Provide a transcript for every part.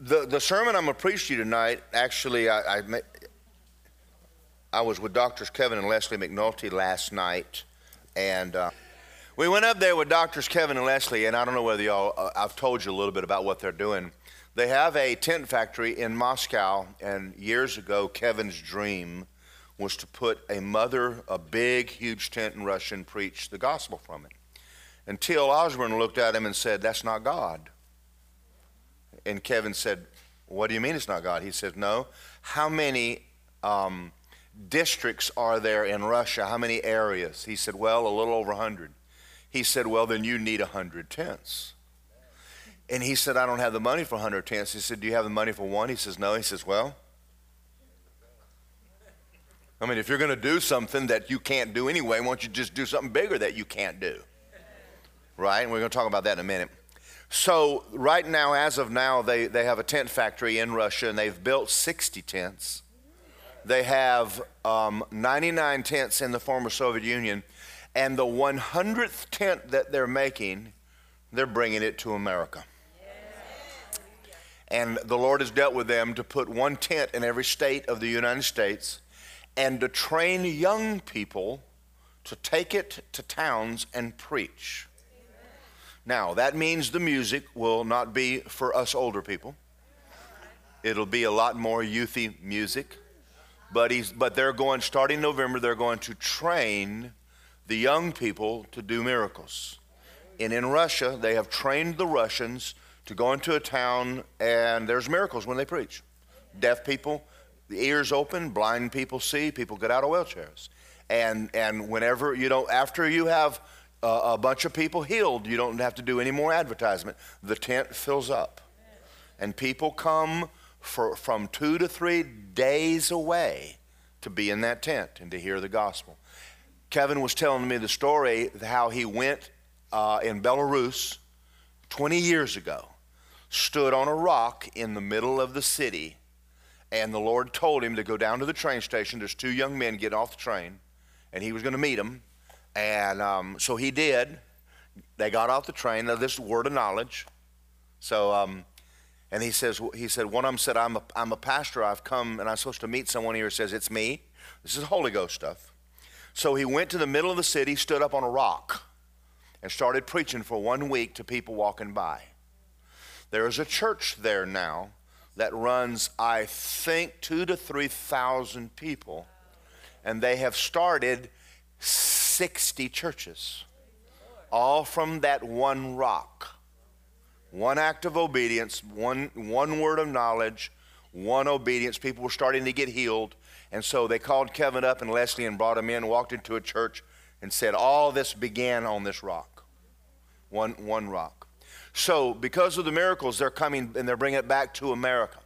The, the sermon I'm going to preach to you tonight, actually, I, I, I was with Doctors Kevin and Leslie McNulty last night, and uh, we went up there with Doctors Kevin and Leslie, and I don't know whether y'all, uh, I've told you a little bit about what they're doing. They have a tent factory in Moscow, and years ago, Kevin's dream was to put a mother, a big, huge tent in Russia and preach the gospel from it. Until Osborne looked at him and said, That's not God. And Kevin said, What do you mean it's not God? He said, No. How many um, districts are there in Russia? How many areas? He said, Well, a little over 100. He said, Well, then you need 100 tents. And he said, I don't have the money for 100 tents. He said, Do you have the money for one? He says, No. He says, Well, I mean, if you're going to do something that you can't do anyway, why don't you just do something bigger that you can't do? Right? And we're going to talk about that in a minute. So, right now, as of now, they, they have a tent factory in Russia and they've built 60 tents. They have um, 99 tents in the former Soviet Union. And the 100th tent that they're making, they're bringing it to America. And the Lord has dealt with them to put one tent in every state of the United States and to train young people to take it to towns and preach. Now, that means the music will not be for us older people. It'll be a lot more youthy music. But, he's, but they're going, starting November, they're going to train the young people to do miracles. And in Russia, they have trained the Russians to go into a town and there's miracles when they preach. Deaf people, the ears open, blind people see, people get out of wheelchairs. And, and whenever, you know, after you have a, a bunch of people healed, you don't have to do any more advertisement. The tent fills up. And people come for, from two to three days away to be in that tent and to hear the gospel. Kevin was telling me the story how he went uh, in Belarus 20 years ago, stood on a rock in the middle of the city, and the Lord told him to go down to the train station. There's two young men getting off the train, and he was going to meet them. And um, so he did. They got off the train. Now, this is word of knowledge. So, um, and he says, he said, one of them said, I'm a, I'm a pastor. I've come and I'm supposed to meet someone here. Says, it's me. This is Holy Ghost stuff. So he went to the middle of the city, stood up on a rock, and started preaching for one week to people walking by. There is a church there now that runs, I think, two to 3,000 people, and they have started 60 churches, all from that one rock. One act of obedience, one, one word of knowledge, one obedience. People were starting to get healed. And so they called Kevin up and Leslie and brought him in, walked into a church, and said, All this began on this rock. One, one rock. So, because of the miracles, they're coming and they're bringing it back to America.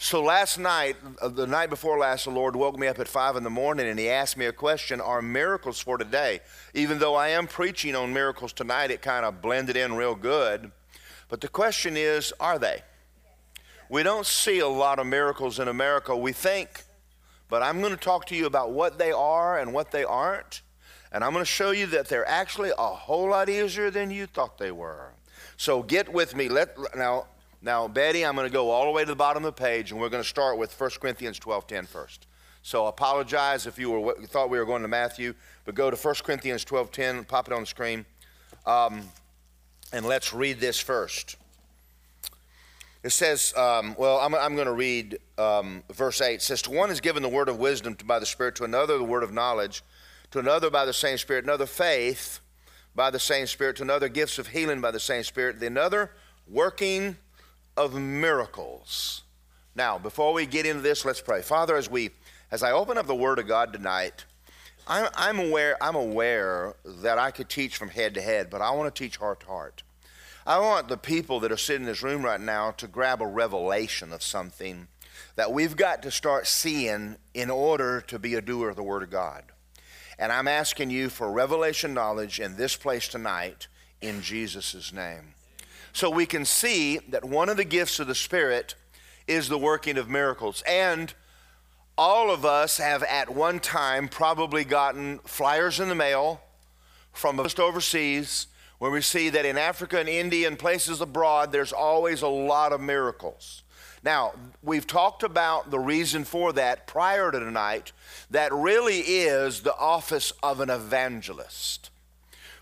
So last night, uh, the night before last, the Lord woke me up at five in the morning and He asked me a question Are miracles for today? Even though I am preaching on miracles tonight, it kind of blended in real good. But the question is Are they? We don't see a lot of miracles in America, we think. But I'm going to talk to you about what they are and what they aren't. And I'm going to show you that they're actually a whole lot easier than you thought they were. So get with me. Let, now, now, Betty, I'm going to go all the way to the bottom of the page, and we're going to start with 1 Corinthians 12 10 first. So apologize if you, were, thought we were going to Matthew, but go to 1 Corinthians 12 10, pop it on the screen, um, and let's read this first. It says, um, well, I'm, I'm going to read um, verse 8. It says, To one is given the word of wisdom by the Spirit, to another the word of knowledge, to another by the same Spirit, another faith by the same Spirit, to another gifts of healing by the same Spirit, the another working of miracles. Now, before we get into this, let's pray. Father, as we as I open up the Word of God tonight, I'm, I'm aware I'm aware that I could teach from head to head, but I want to teach heart to heart. I want the people that are sitting in this room right now to grab a revelation of something that we've got to start seeing in order to be a doer of the Word of God. And I'm asking you for revelation knowledge in this place tonight in Jesus' name. So we can see that one of the gifts of the Spirit is the working of miracles. And all of us have at one time probably gotten flyers in the mail from just overseas where we see that in Africa and India and places abroad, there's always a lot of miracles. Now, we've talked about the reason for that prior to tonight. That really is the office of an evangelist.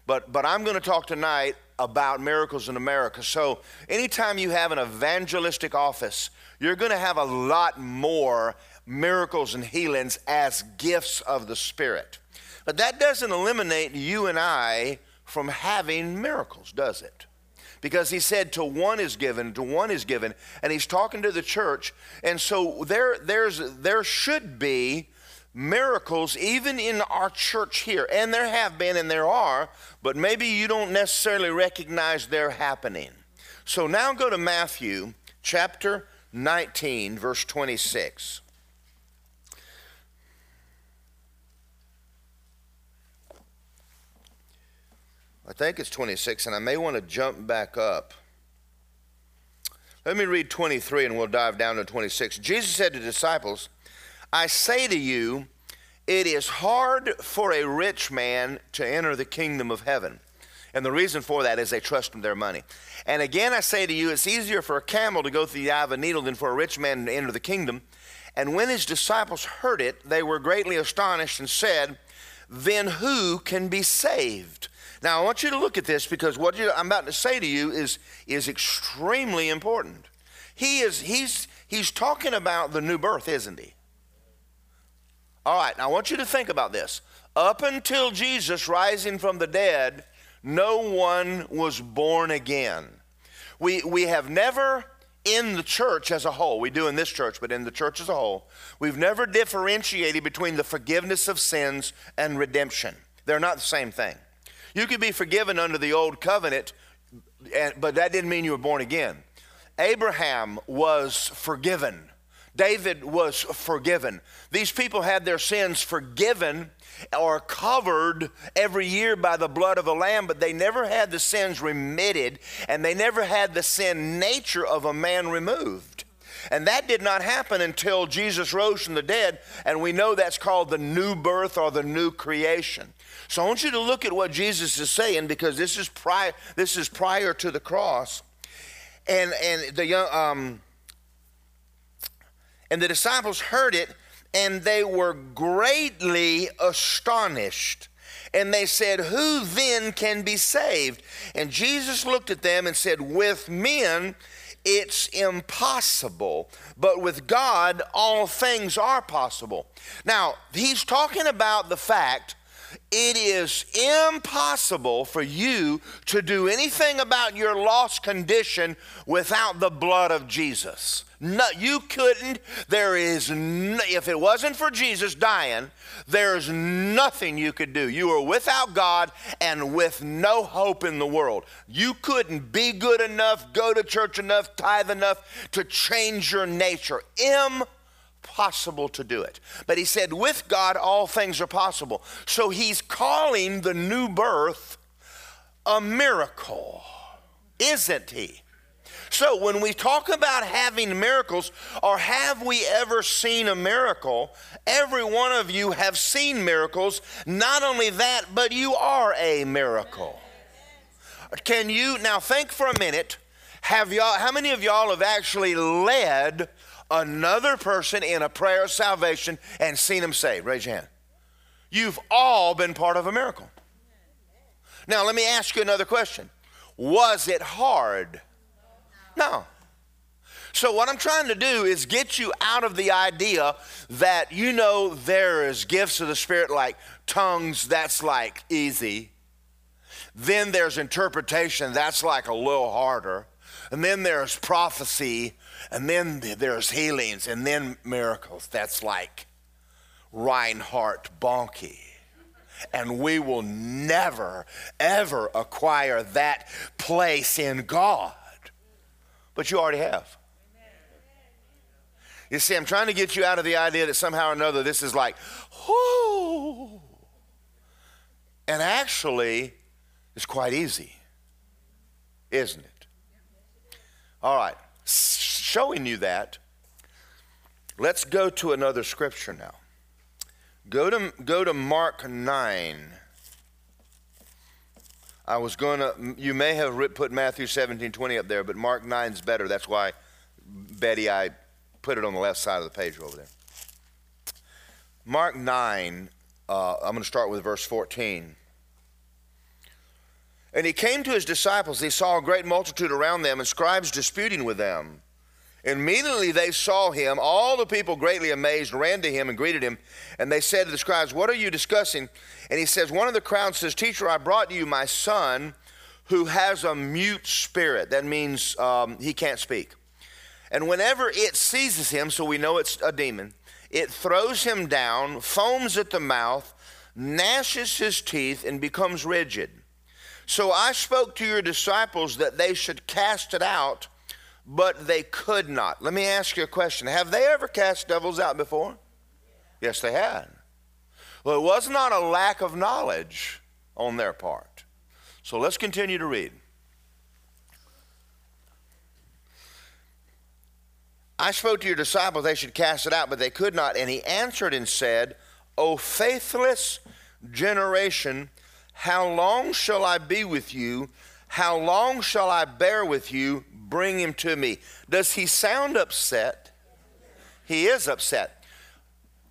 But, but I'm going to talk tonight about miracles in America. So, anytime you have an evangelistic office, you're going to have a lot more miracles and healings as gifts of the Spirit. But that doesn't eliminate you and I from having miracles, does it? Because he said, to one is given, to one is given, and he's talking to the church. And so there, there's, there should be miracles even in our church here. And there have been and there are, but maybe you don't necessarily recognize they're happening. So now go to Matthew chapter 19, verse 26. I think it's 26, and I may want to jump back up. Let me read 23 and we'll dive down to 26. Jesus said to disciples, I say to you, it is hard for a rich man to enter the kingdom of heaven. And the reason for that is they trust in their money. And again, I say to you, it's easier for a camel to go through the eye of a needle than for a rich man to enter the kingdom. And when his disciples heard it, they were greatly astonished and said, Then who can be saved? Now, I want you to look at this because what I'm about to say to you is, is extremely important. He is, he's, he's talking about the new birth, isn't he? All right, now I want you to think about this. Up until Jesus rising from the dead, no one was born again. We, we have never, in the church as a whole, we do in this church, but in the church as a whole, we've never differentiated between the forgiveness of sins and redemption. They're not the same thing. You could be forgiven under the old covenant, but that didn't mean you were born again. Abraham was forgiven. David was forgiven. These people had their sins forgiven or covered every year by the blood of a lamb, but they never had the sins remitted and they never had the sin nature of a man removed. And that did not happen until Jesus rose from the dead, and we know that's called the new birth or the new creation. So I want you to look at what Jesus is saying because this is prior, this is prior to the cross. And, and, the, young, um, and the disciples heard it, and they were greatly astonished. And they said, Who then can be saved? And Jesus looked at them and said, With men, it's impossible, but with God, all things are possible. Now, he's talking about the fact it is impossible for you to do anything about your lost condition without the blood of Jesus. No, you couldn't. There is, no, if it wasn't for Jesus dying, there's nothing you could do. You are without God and with no hope in the world. You couldn't be good enough, go to church enough, tithe enough to change your nature. Impossible to do it. But he said, with God, all things are possible. So he's calling the new birth a miracle, isn't he? So, when we talk about having miracles, or have we ever seen a miracle, every one of you have seen miracles. Not only that, but you are a miracle. Can you now think for a minute? Have y'all, how many of y'all have actually led another person in a prayer of salvation and seen them saved? Raise your hand. You've all been part of a miracle. Now, let me ask you another question Was it hard? No. So, what I'm trying to do is get you out of the idea that you know there is gifts of the Spirit like tongues, that's like easy. Then there's interpretation, that's like a little harder. And then there's prophecy, and then there's healings, and then miracles. That's like Reinhard Bonnke. And we will never, ever acquire that place in God but you already have. You see, I'm trying to get you out of the idea that somehow or another this is like, whoo. And actually, it's quite easy, isn't it? All right, showing you that, let's go to another scripture now. Go to, go to Mark 9. I was going to, you may have put Matthew 17, 20 up there, but Mark 9 is better. That's why, Betty, I put it on the left side of the page over there. Mark 9, uh, I'm going to start with verse 14. And he came to his disciples. He saw a great multitude around them and scribes disputing with them. Immediately they saw him. All the people, greatly amazed, ran to him and greeted him. And they said to the scribes, What are you discussing? And he says, One of the crowd says, Teacher, I brought you my son who has a mute spirit. That means um, he can't speak. And whenever it seizes him, so we know it's a demon, it throws him down, foams at the mouth, gnashes his teeth, and becomes rigid. So I spoke to your disciples that they should cast it out but they could not. Let me ask you a question. Have they ever cast devils out before? Yes, they had. Well, it was not a lack of knowledge on their part. So let's continue to read. I spoke to your disciples, they should cast it out, but they could not. And he answered and said, O faithless generation, how long shall I be with you? How long shall I bear with you? Bring him to me. Does he sound upset? He is upset.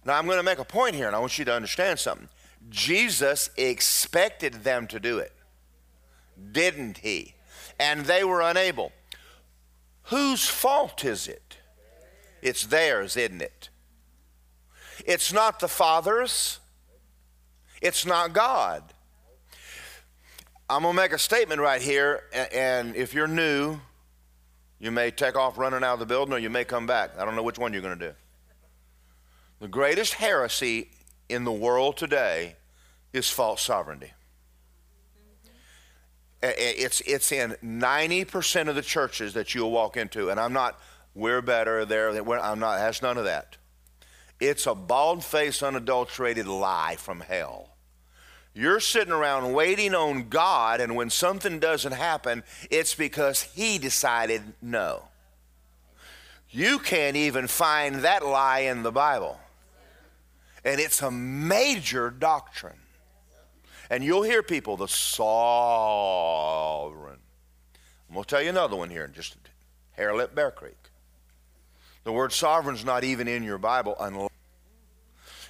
Now, I'm going to make a point here, and I want you to understand something. Jesus expected them to do it, didn't he? And they were unable. Whose fault is it? It's theirs, isn't it? It's not the Father's, it's not God. I'm going to make a statement right here, and if you're new, you may take off running out of the building or you may come back. I don't know which one you're going to do. The greatest heresy in the world today is false sovereignty. It's, it's in 90% of the churches that you'll walk into, and I'm not, we're better, there, I'm not, has none of that. It's a bald faced, unadulterated lie from hell. You're sitting around waiting on God, and when something doesn't happen, it's because He decided no. You can't even find that lie in the Bible. And it's a major doctrine. And you'll hear people, the sovereign. I'm going to tell you another one here in just Hare Lip Bear Creek. The word sovereign's not even in your Bible unless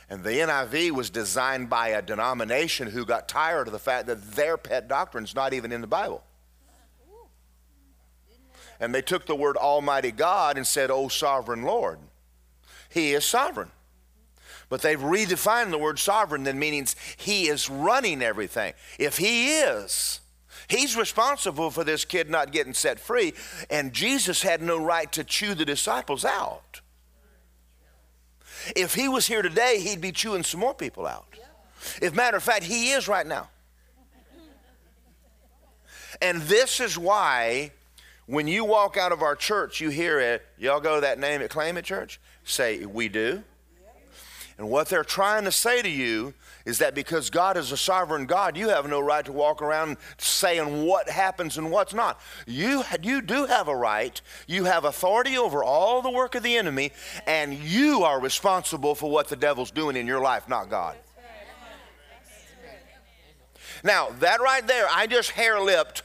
and the NIV was designed by a denomination who got tired of the fact that their pet doctrine's not even in the Bible. And they took the word Almighty God and said, Oh, sovereign Lord. He is sovereign. But they've redefined the word sovereign, then meaning he is running everything. If he is, he's responsible for this kid not getting set free, and Jesus had no right to chew the disciples out. If he was here today, he'd be chewing some more people out. If matter of fact, he is right now. And this is why when you walk out of our church, you hear it, y'all go that name it, claim it church? Say, we do. And what they're trying to say to you is that because God is a sovereign God, you have no right to walk around saying what happens and what's not. You, you do have a right. You have authority over all the work of the enemy, and you are responsible for what the devil's doing in your life, not God. Now, that right there, I just hair lipped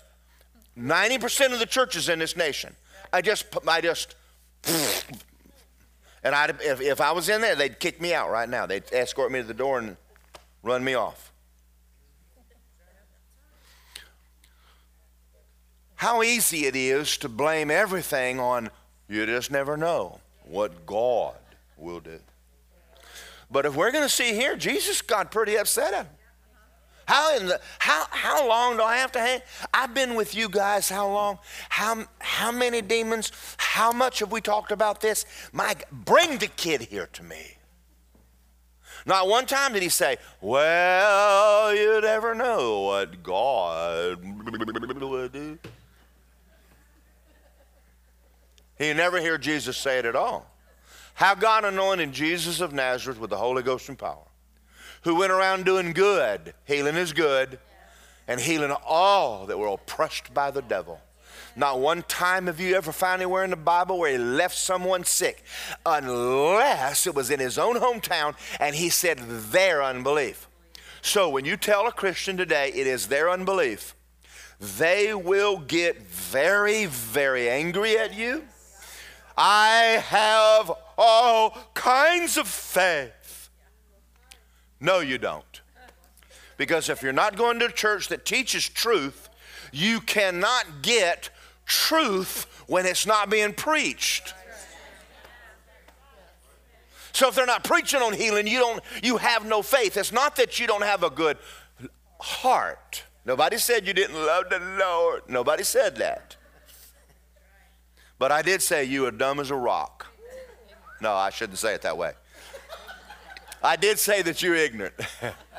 90% of the churches in this nation. I just, I just, and i if, if I was in there, they'd kick me out right now. They'd escort me to the door and run me off. How easy it is to blame everything on you just never know what God will do. But if we're going to see here, Jesus got pretty upset at him. How in the how how long do I have to hang? I've been with you guys how long? How how many demons? How much have we talked about this? My bring the kid here to me. Not one time did he say, Well, you never know what God would do. He never hear Jesus say it at all. How God anointed Jesus of Nazareth with the Holy Ghost and power, who went around doing good, healing is good, and healing all that were oppressed by the devil. Not one time have you ever found anywhere in the Bible where he left someone sick, unless it was in his own hometown and he said their unbelief. So when you tell a Christian today it is their unbelief, they will get very, very angry at you. I have all kinds of faith. No, you don't. Because if you're not going to a church that teaches truth, you cannot get truth when it's not being preached. So if they're not preaching on healing, you don't you have no faith. It's not that you don't have a good heart. Nobody said you didn't love the Lord. Nobody said that. But I did say you are dumb as a rock. No, I shouldn't say it that way. I did say that you're ignorant.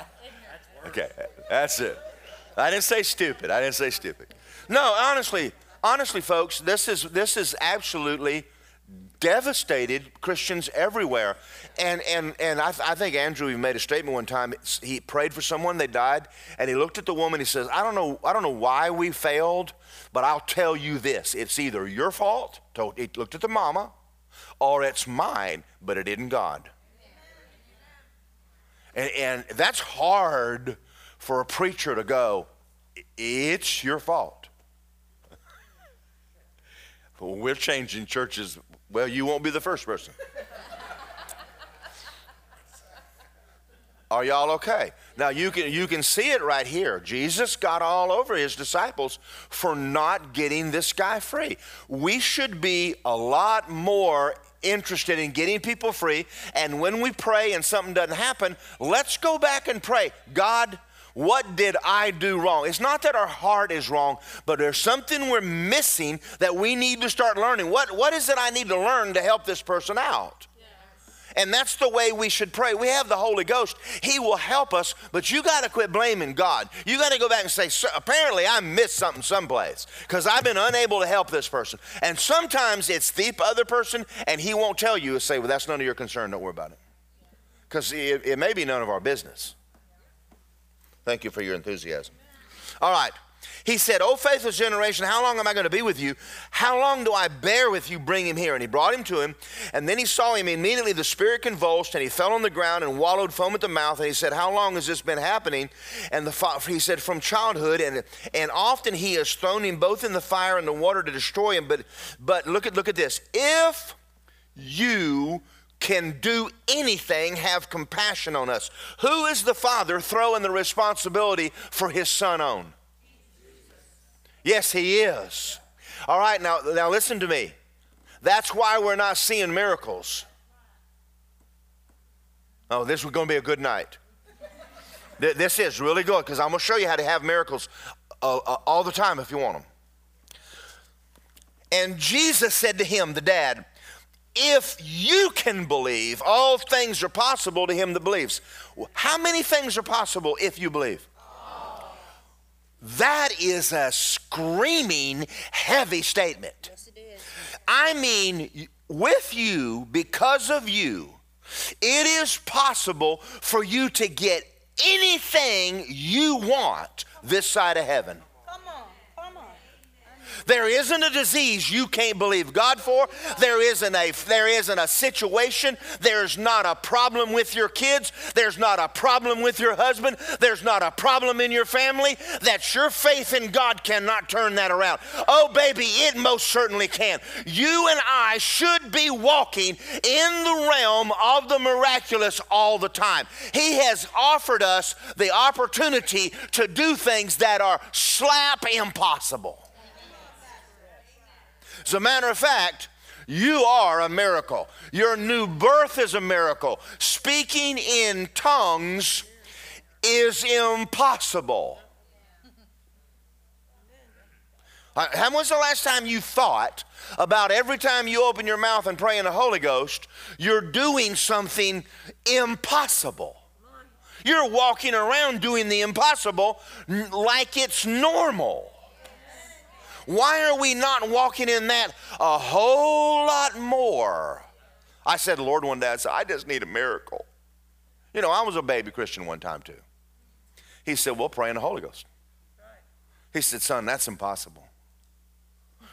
okay, that's it. I didn't say stupid. I didn't say stupid. No, honestly, honestly, folks, this is this is absolutely devastated Christians everywhere. And, and, and I, th- I think Andrew made a statement one time. He prayed for someone, they died, and he looked at the woman. He says, I don't, know, I don't know why we failed, but I'll tell you this it's either your fault, told, he looked at the mama, or it's mine, but it isn't God. And, and that's hard for a preacher to go, it's your fault. We're changing churches well, you won't be the first person. Are y'all okay? Now you can you can see it right here. Jesus got all over his disciples for not getting this guy free. We should be a lot more interested in getting people free and when we pray and something doesn't happen, let's go back and pray. God, what did I do wrong? It's not that our heart is wrong, but there's something we're missing that we need to start learning. What, what is it I need to learn to help this person out? And that's the way we should pray. We have the Holy Ghost. He will help us, but you got to quit blaming God. You got to go back and say, apparently I missed something someplace because I've been unable to help this person. And sometimes it's the other person and he won't tell you. Say, well, that's none of your concern. Don't worry about it. Because it, it may be none of our business. Thank you for your enthusiasm. All right. He said, O faithless generation, how long am I going to be with you? How long do I bear with you? Bring him here. And he brought him to him. And then he saw him. Immediately the spirit convulsed, and he fell on the ground and wallowed foam at the mouth. And he said, How long has this been happening? And the, he said, From childhood. And, and often he has thrown him both in the fire and the water to destroy him. But, but look, at, look at this. If you can do anything, have compassion on us. Who is the Father throwing the responsibility for his Son on? Yes, he is. All right, now, now listen to me. That's why we're not seeing miracles. Oh, this is going to be a good night. This is really good because I'm going to show you how to have miracles uh, uh, all the time if you want them. And Jesus said to him, the dad, if you can believe, all things are possible to him that believes. How many things are possible if you believe? That is a screaming heavy statement. Yes, it is. I mean, with you, because of you, it is possible for you to get anything you want this side of heaven. There isn't a disease you can't believe God for. There isn't a there isn't a situation. There's not a problem with your kids. There's not a problem with your husband. There's not a problem in your family that your faith in God cannot turn that around. Oh baby, it most certainly can. You and I should be walking in the realm of the miraculous all the time. He has offered us the opportunity to do things that are slap impossible. As a matter of fact, you are a miracle. Your new birth is a miracle. Speaking in tongues is impossible. Uh, when was the last time you thought about every time you open your mouth and pray in the Holy Ghost, you're doing something impossible? You're walking around doing the impossible like it's normal. Why are we not walking in that a whole lot more? I said, Lord, one day, I said, I just need a miracle. You know, I was a baby Christian one time too. He said, Well, pray in the Holy Ghost. He said, Son, that's impossible.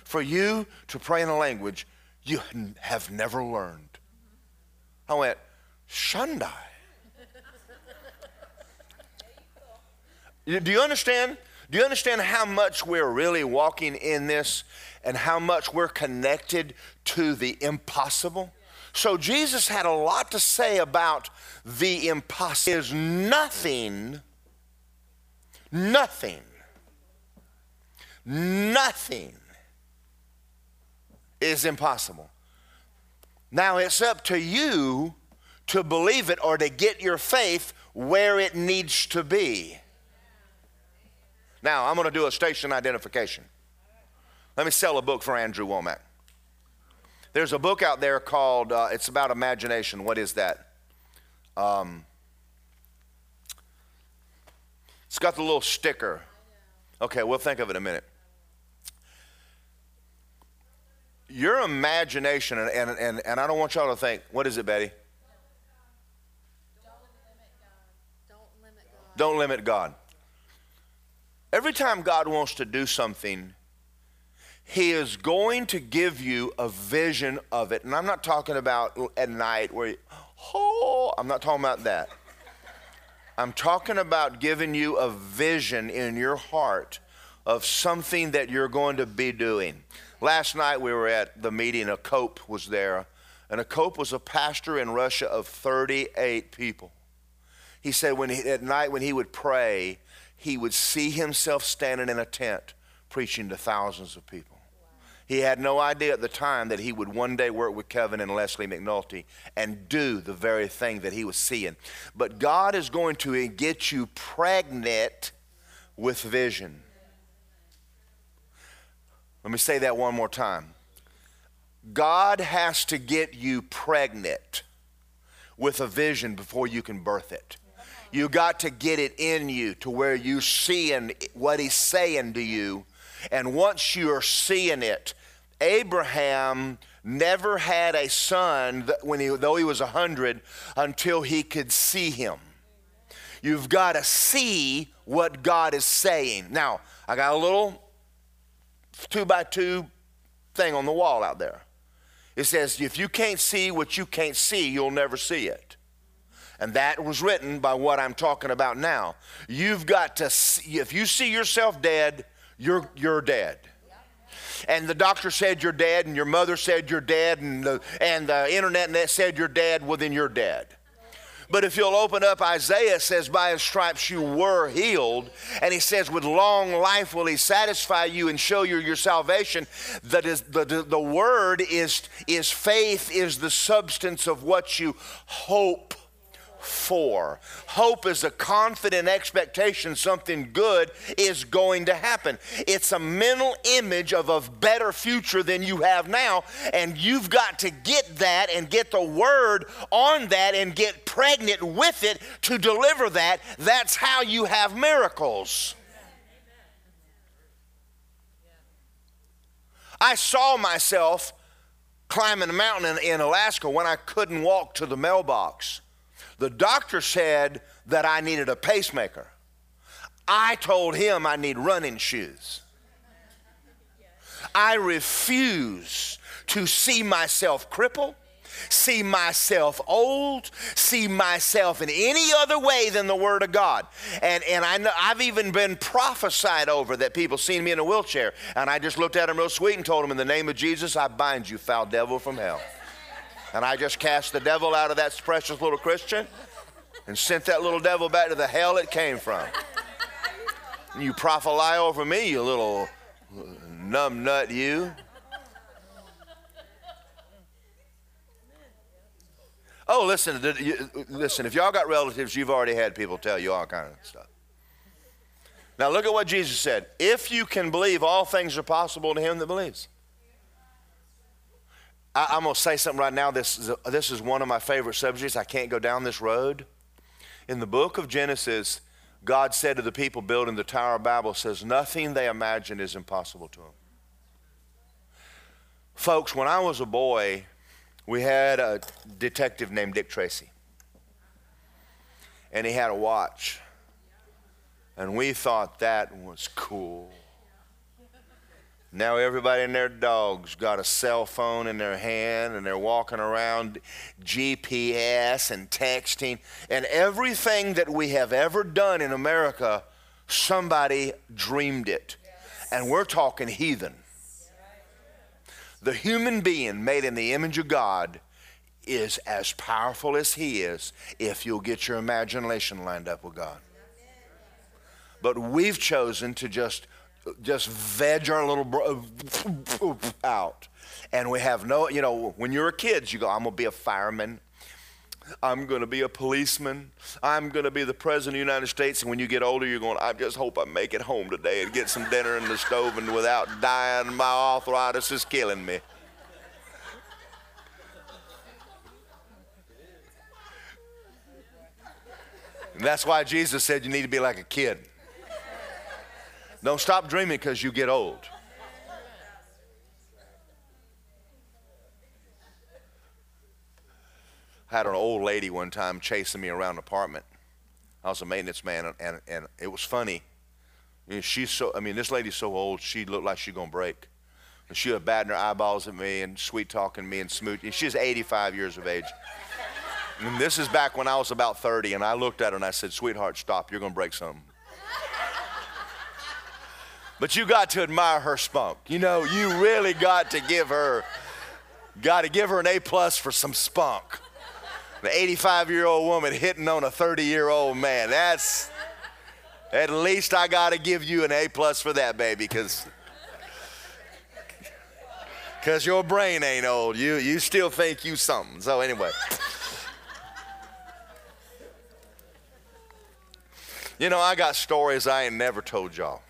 For you to pray in a language you have never learned. I went, Shundai. Do you understand? Do you understand how much we're really walking in this and how much we're connected to the impossible? So Jesus had a lot to say about the impossible. There's nothing, nothing, nothing is impossible. Now it's up to you to believe it or to get your faith where it needs to be. Now, I'm going to do a station identification. Let me sell a book for Andrew Wommack. There's a book out there called, uh, it's about imagination. What is that? Um, it's got the little sticker. Okay, we'll think of it in a minute. Your imagination, and, and, and, and I don't want y'all to think, what is it, Betty? Don't limit God. Don't limit God. Every time God wants to do something, He is going to give you a vision of it. And I'm not talking about at night where, you, oh, I'm not talking about that. I'm talking about giving you a vision in your heart of something that you're going to be doing. Last night we were at the meeting, a Cope was there, and a Cope was a pastor in Russia of 38 people. He said when he, at night when he would pray, he would see himself standing in a tent preaching to thousands of people. He had no idea at the time that he would one day work with Kevin and Leslie McNulty and do the very thing that he was seeing. But God is going to get you pregnant with vision. Let me say that one more time. God has to get you pregnant with a vision before you can birth it. You got to get it in you to where you seeing what he's saying to you. And once you're seeing it, Abraham never had a son when he, though he was 100 until he could see him. You've got to see what God is saying. Now, I got a little two by two thing on the wall out there. It says, if you can't see what you can't see, you'll never see it. And that was written by what I'm talking about now. You've got to, see, if you see yourself dead, you're, you're dead. And the doctor said you're dead, and your mother said you're dead, and the, and the internet said you're dead, well, then you're dead. But if you'll open up, Isaiah says, By his stripes you were healed. And he says, With long life will he satisfy you and show you your salvation. That is, the, the, the word is, is faith, is the substance of what you hope for. Hope is a confident expectation something good is going to happen. It's a mental image of a better future than you have now, and you've got to get that and get the word on that and get pregnant with it to deliver that. That's how you have miracles. I saw myself climbing a mountain in, in Alaska when I couldn't walk to the mailbox. The doctor said that I needed a pacemaker. I told him I need running shoes. I refuse to see myself crippled, see myself old, see myself in any other way than the Word of God. And, and I know, I've even been prophesied over that people seen me in a wheelchair. And I just looked at them real sweet and told them, In the name of Jesus, I bind you, foul devil from hell. And I just cast the devil out of that precious little Christian and sent that little devil back to the hell it came from. And you prophesy over me, you little numb nut, you. Oh, listen, listen. If y'all got relatives, you've already had people tell you all kind of stuff. Now look at what Jesus said. If you can believe, all things are possible to him that believes. I, am going to say something right now. This is, a, this is one of my favorite subjects. I can't go down this road. In the book of Genesis, God said to the people building the Tower of Babel, says, nothing they imagine is impossible to them. Folks, when I was a boy, we had a detective named Dick Tracy. And he had a watch. And we thought that was cool. Now everybody and their dogs got a cell phone in their hand and they're walking around GPS and texting. And everything that we have ever done in America Somebody dreamed it. And we're talking heathen. The human being made in the image of God is as powerful as he is if you'll get your imagination lined up with God. But we've chosen to just just veg our little bro- uh, out. And we have no, you know, when you're a kid, you go, I'm going to be a fireman. I'm going to be a policeman. I'm going to be the president of the United States. And when you get older, you're going, I just hope I make it home today and get some dinner in the stove and without dying. My arthritis is killing me. And that's why Jesus said you need to be like a kid. Don't stop dreaming because you get old. I had an old lady one time chasing me around the apartment. I was a maintenance man, and, and, and it was funny. She's so, I mean, this lady's so old, she looked like she's going to break. And she was batting her eyeballs at me and sweet talking me and smooching. She's 85 years of age. And this is back when I was about 30, and I looked at her and I said, Sweetheart, stop, you're going to break something. But you got to admire her spunk. You know, you really got to give her, got to give her an A plus for some spunk. An 85 year old woman hitting on a 30 year old man. That's, at least I got to give you an A plus for that, baby, because because your brain ain't old. You, you still think you something. So, anyway. You know, I got stories I ain't never told y'all.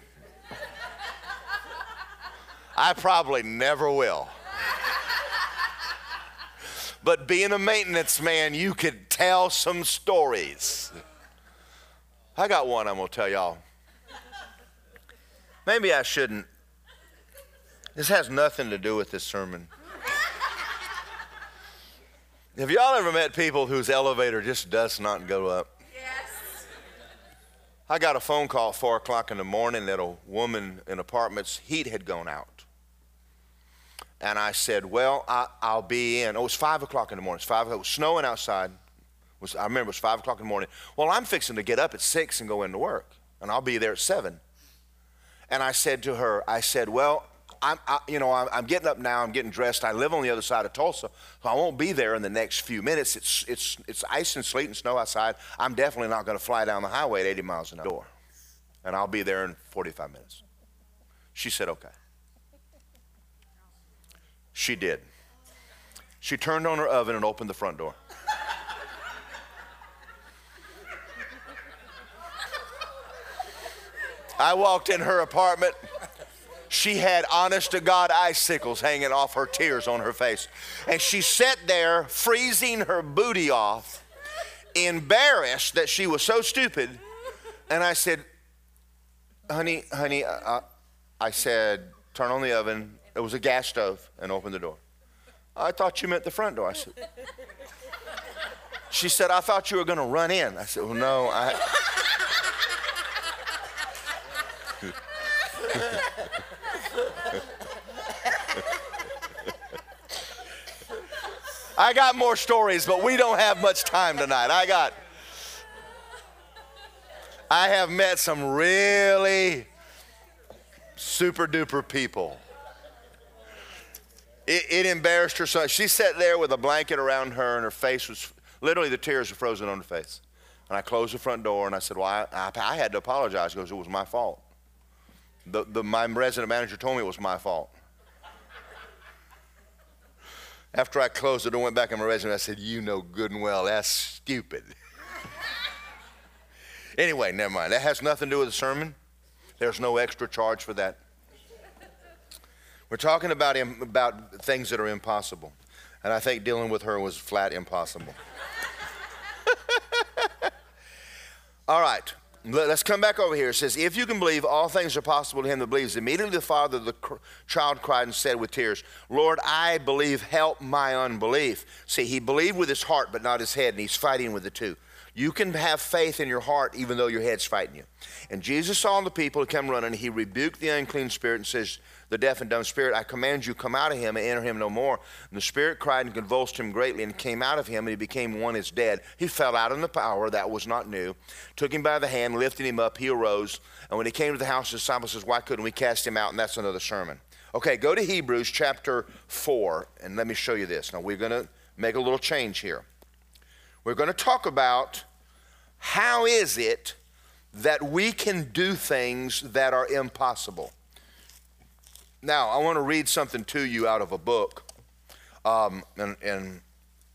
I probably never will. But being a maintenance man, you could tell some stories. I got one I'm going to tell y'all. Maybe I shouldn't. This has nothing to do with this sermon. Have y'all ever met people whose elevator just does not go up? Yes. I got a phone call at 4 o'clock in the morning that a woman in apartments' heat had gone out. And I said, Well, I, will be in. Oh, it was 5 o'clock in the morning. It was, 5, it was snowing outside. Was, I remember it was 5 o'clock in the morning. Well, I'm fixing to get up at 6 and go into work, and I'll be there at 7. And I said to her, I said, Well, I'm, I, you know, I'm, I'm, getting up now. I'm getting dressed. I live on the other side of Tulsa, so I won't be there in the next few minutes. It's, it's, it's ice and sleet and snow outside. I'm definitely not going to fly down the highway at 80 miles an hour. And I'll be there in 45 minutes. She said, okay. She did. She turned on her oven and opened the front door. I walked in her apartment. She had honest to God icicles hanging off her tears on her face. And she sat there freezing her booty off, embarrassed that she was so stupid. And I said, Honey, honey, uh, I said, turn on the oven, it was a gas stove and opened the door. I thought you meant the front door. I said, She said, I thought you were going to run in. I said, Well, no, I. I got more stories, but we don't have much time tonight. I got. I have met some really super duper people. It, it embarrassed her so she sat there with a blanket around her and her face was literally the tears were frozen on her face. And I closed the front door and I said, Well, I, I, I had to apologize because it was my fault. The, the, my resident manager told me it was my fault. After I closed it and went back in my resume, I said, You know good and well, that's stupid. anyway, never mind. That has nothing to do with the sermon. There's no extra charge for that. We're talking about, about things that are impossible. And I think dealing with her was flat impossible. all right, let's come back over here. It says, If you can believe, all things are possible to him that believes. Immediately the father of the child cried and said with tears, Lord, I believe, help my unbelief. See, he believed with his heart, but not his head, and he's fighting with the two. You can have faith in your heart even though your head's fighting you. And Jesus saw the people come running. He rebuked the unclean spirit and says, The deaf and dumb spirit, I command you, come out of him and enter him no more. And the spirit cried and convulsed him greatly and came out of him, and he became one as dead. He fell out in the power, that was not new. Took him by the hand, lifted him up, he arose. And when he came to the house, the disciples says, Why couldn't we cast him out? And that's another sermon. Okay, go to Hebrews chapter 4, and let me show you this. Now, we're going to make a little change here. We're going to talk about how is it that we can do things that are impossible. Now, I want to read something to you out of a book. Um, and, and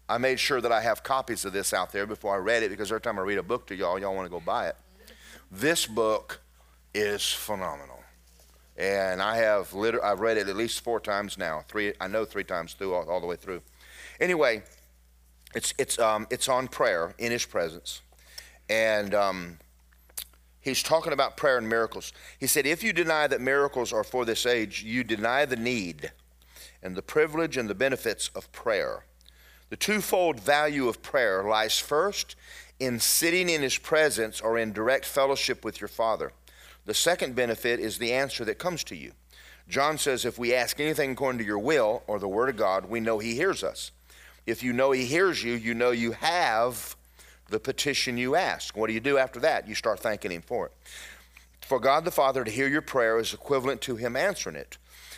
I made sure that I have copies of this out there before I read it because every time I read a book to y'all, y'all want to go buy it. This book is phenomenal. And I have liter- I've read it at least four times now. Three, I know three times through, all, all the way through. Anyway, it's, it's, um, it's on prayer in His presence. And um, he's talking about prayer and miracles. He said, If you deny that miracles are for this age, you deny the need and the privilege and the benefits of prayer. The twofold value of prayer lies first in sitting in His presence or in direct fellowship with your Father. The second benefit is the answer that comes to you. John says, if we ask anything according to your will or the Word of God, we know He hears us. If you know He hears you, you know you have the petition you ask. What do you do after that? You start thanking Him for it. For God the Father to hear your prayer is equivalent to Him answering it.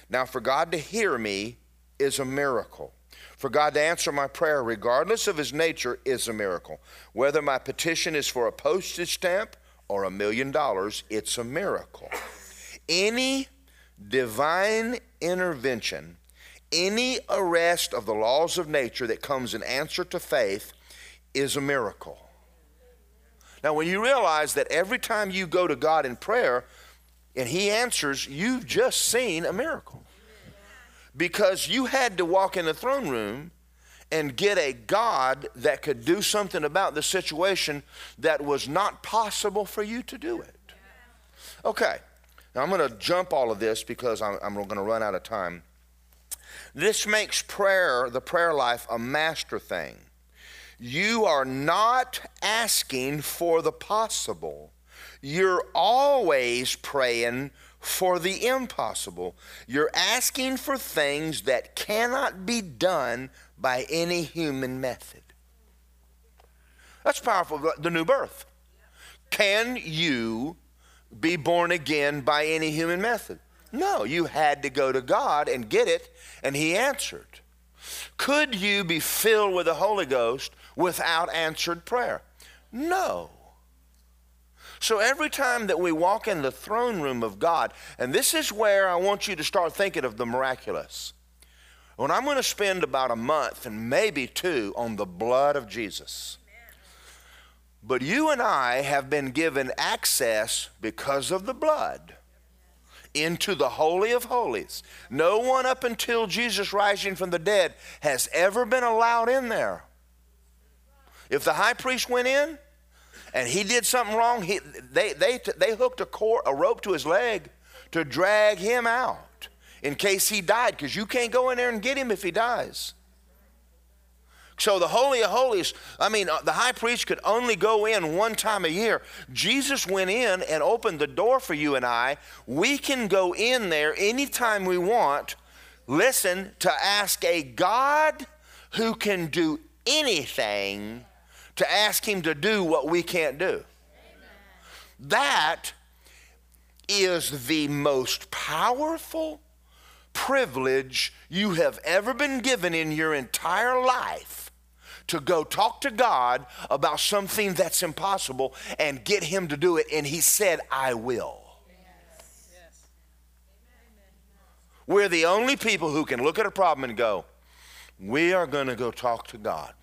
Now, for God to hear me is a miracle. For God to answer my prayer, regardless of His nature, is a miracle. Whether my petition is for a postage stamp or a million dollars, it's a miracle. Any divine intervention, any arrest of the laws of nature that comes in answer to faith is a miracle. Now, when you realize that every time you go to God in prayer and He answers, you've just seen a miracle. Because you had to walk in the throne room and get a God that could do something about the situation that was not possible for you to do it. Okay, now I'm going to jump all of this because I'm, I'm going to run out of time. This makes prayer, the prayer life, a master thing. You are not asking for the possible. You're always praying for the impossible. You're asking for things that cannot be done by any human method. That's powerful. The new birth. Can you be born again by any human method? No, you had to go to God and get it, and He answered. Could you be filled with the Holy Ghost without answered prayer? No. So every time that we walk in the throne room of God, and this is where I want you to start thinking of the miraculous. When I'm going to spend about a month and maybe two on the blood of Jesus. But you and I have been given access because of the blood into the Holy of Holies. No one up until Jesus rising from the dead has ever been allowed in there. If the high priest went in and he did something wrong, he, they, they, they hooked a, cord, a rope to his leg to drag him out in case he died, because you can't go in there and get him if he dies. So the Holy of Holies, I mean, uh, the high priest could only go in one time a year. Jesus went in and opened the door for you and I. We can go in there anytime we want, listen, to ask a God who can do anything to ask him to do what we can't do. That is the most powerful privilege you have ever been given in your entire life to go talk to God about something that's impossible and get Him to do it. And He said, I will. We're the only people who can look at a problem and go, We are going to go talk to God.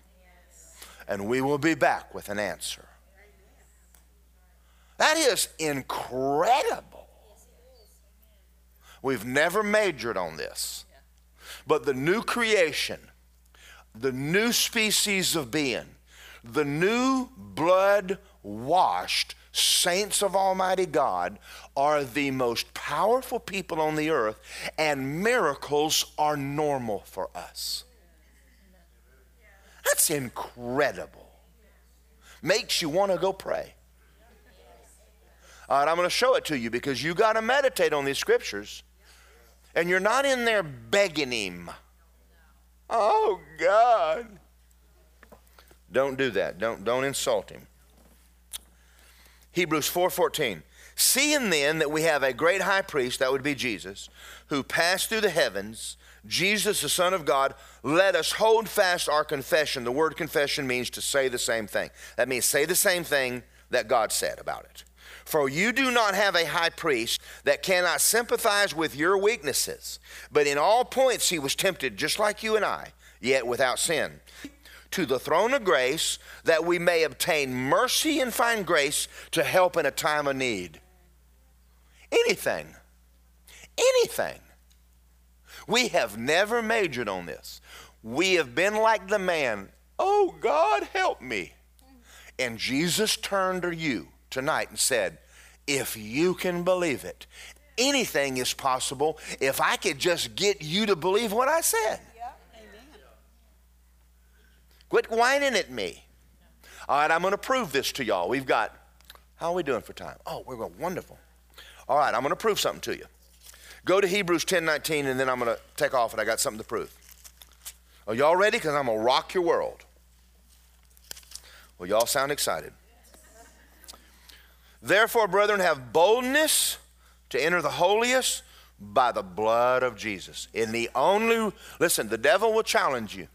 And we will be back with an answer. That is incredible. We've never majored on this. But the new creation the new species of being, the new blood washed saints of Almighty God are the most powerful people on the earth, and miracles are normal for us. That's incredible. makes you want to go pray. All right, I'm going to show it to you because you got to meditate on these scriptures. And you're not in there begging him. Oh, God. Don't do that. Don't, don't insult him. Hebrews 4:14. Seeing then that we have a great high priest, that would be Jesus, who passed through the heavens, Jesus, the Son of God, let us hold fast our confession. The word confession means to say the same thing. That means say the same thing that God said about it. For you do not have a high priest that cannot sympathize with your weaknesses, but in all points he was tempted just like you and I, yet without sin. To the throne of grace that we may obtain mercy and find grace to help in a time of need. Anything, anything. We have never majored on this. We have been like the man, oh God, help me. And Jesus turned to you tonight and said, If you can believe it, anything is possible if I could just get you to believe what I said. Quit whining at me. All right, I'm going to prove this to y'all. We've got, how are we doing for time? Oh, we're going wonderful. All right, I'm going to prove something to you. Go to Hebrews 10 19, and then I'm going to take off, and I got something to prove. Are y'all ready? Because I'm going to rock your world. Well, y'all sound excited. Therefore, brethren, have boldness to enter the holiest by the blood of Jesus. In the only, listen, the devil will challenge you.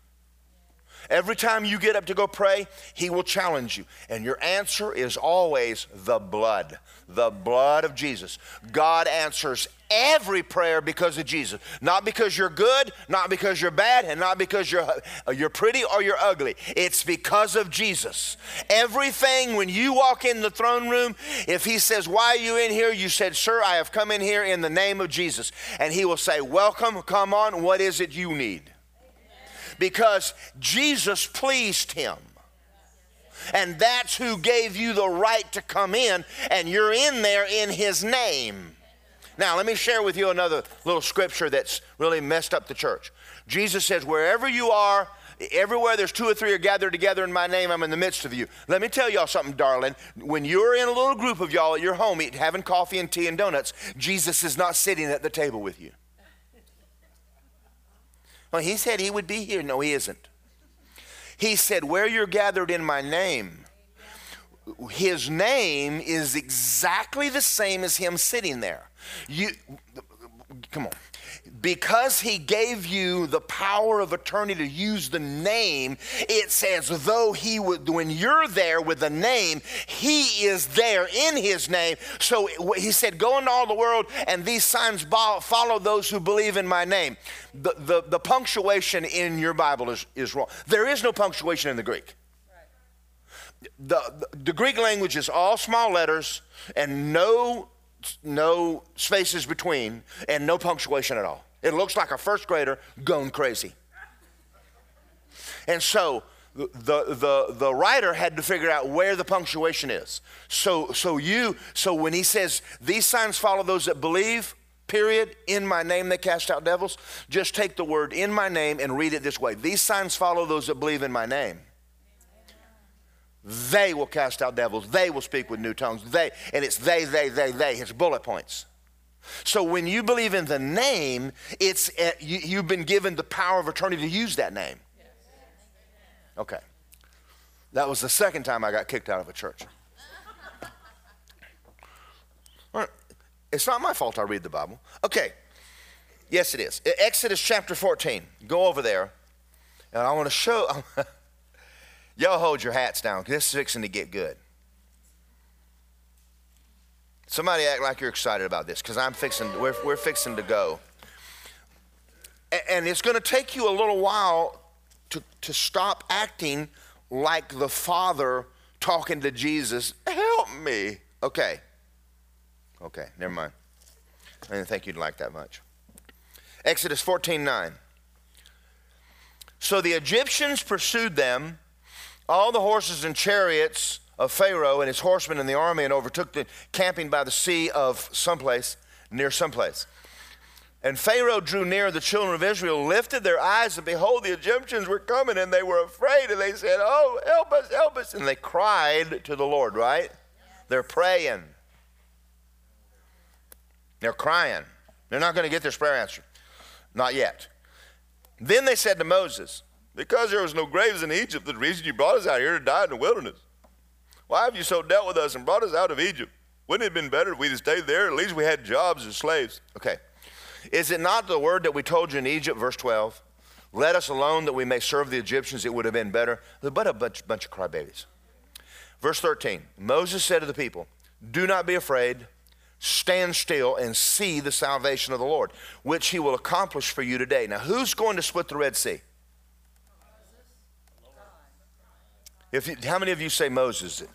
Every time you get up to go pray, he will challenge you. And your answer is always the blood, the blood of Jesus. God answers every prayer because of Jesus. Not because you're good, not because you're bad, and not because you're, you're pretty or you're ugly. It's because of Jesus. Everything, when you walk in the throne room, if he says, Why are you in here? You said, Sir, I have come in here in the name of Jesus. And he will say, Welcome, come on, what is it you need? Because Jesus pleased him. And that's who gave you the right to come in, and you're in there in his name. Now, let me share with you another little scripture that's really messed up the church. Jesus says, Wherever you are, everywhere there's two or three are gathered together in my name, I'm in the midst of you. Let me tell y'all something, darling. When you're in a little group of y'all at your home eating, having coffee and tea and donuts, Jesus is not sitting at the table with you. He said he would be here. No, he isn't. He said, Where you're gathered in my name, his name is exactly the same as him sitting there. You, come on because he gave you the power of attorney to use the name, it says, though he would, when you're there with the name, he is there in his name. So he said, Go into all the world, and these signs follow those who believe in my name. The, the, the punctuation in your Bible is, is wrong. There is no punctuation in the Greek. The, the, the Greek language is all small letters and no no spaces between, and no punctuation at all. It looks like a first grader going crazy. And so the, the, the writer had to figure out where the punctuation is. So, so you, so when he says, these signs follow those that believe, period, in my name they cast out devils, just take the word in my name and read it this way. These signs follow those that believe in my name. They will cast out devils. They will speak with new tongues. They, and it's they, they, they, they. It's bullet points. So when you believe in the name, it's uh, you, you've been given the power of attorney to use that name. Okay. That was the second time I got kicked out of a church. It's not my fault I read the Bible. Okay. Yes, it is. Exodus chapter 14. Go over there. And I want to show. Y'all hold your hats down. This is fixing to get good. Somebody act like you're excited about this because I'm fixing, we're, we're fixing to go. And it's going to take you a little while to, to stop acting like the Father talking to Jesus. Help me. Okay. Okay, never mind. I didn't think you'd like that much. Exodus 14 9. So the Egyptians pursued them all the horses and chariots of Pharaoh and his horsemen and the army and overtook the camping by the sea of someplace, near someplace. And Pharaoh drew near, the children of Israel lifted their eyes, and behold, the Egyptians were coming, and they were afraid, and they said, Oh, help us, help us. And they cried to the Lord, right? They're praying. They're crying. They're not going to get their prayer answered. Not yet. Then they said to Moses, Because there was no graves in Egypt, the reason you brought us out here to die in the wilderness. Why have you so dealt with us and brought us out of Egypt? Wouldn't it have been better if we'd stayed there? At least we had jobs as slaves. Okay. Is it not the word that we told you in Egypt, verse 12? Let us alone that we may serve the Egyptians, it would have been better. But a bunch, bunch of crybabies. Verse 13 Moses said to the people, Do not be afraid, stand still and see the salvation of the Lord, which he will accomplish for you today. Now, who's going to split the Red Sea? If you, how many of you say Moses did?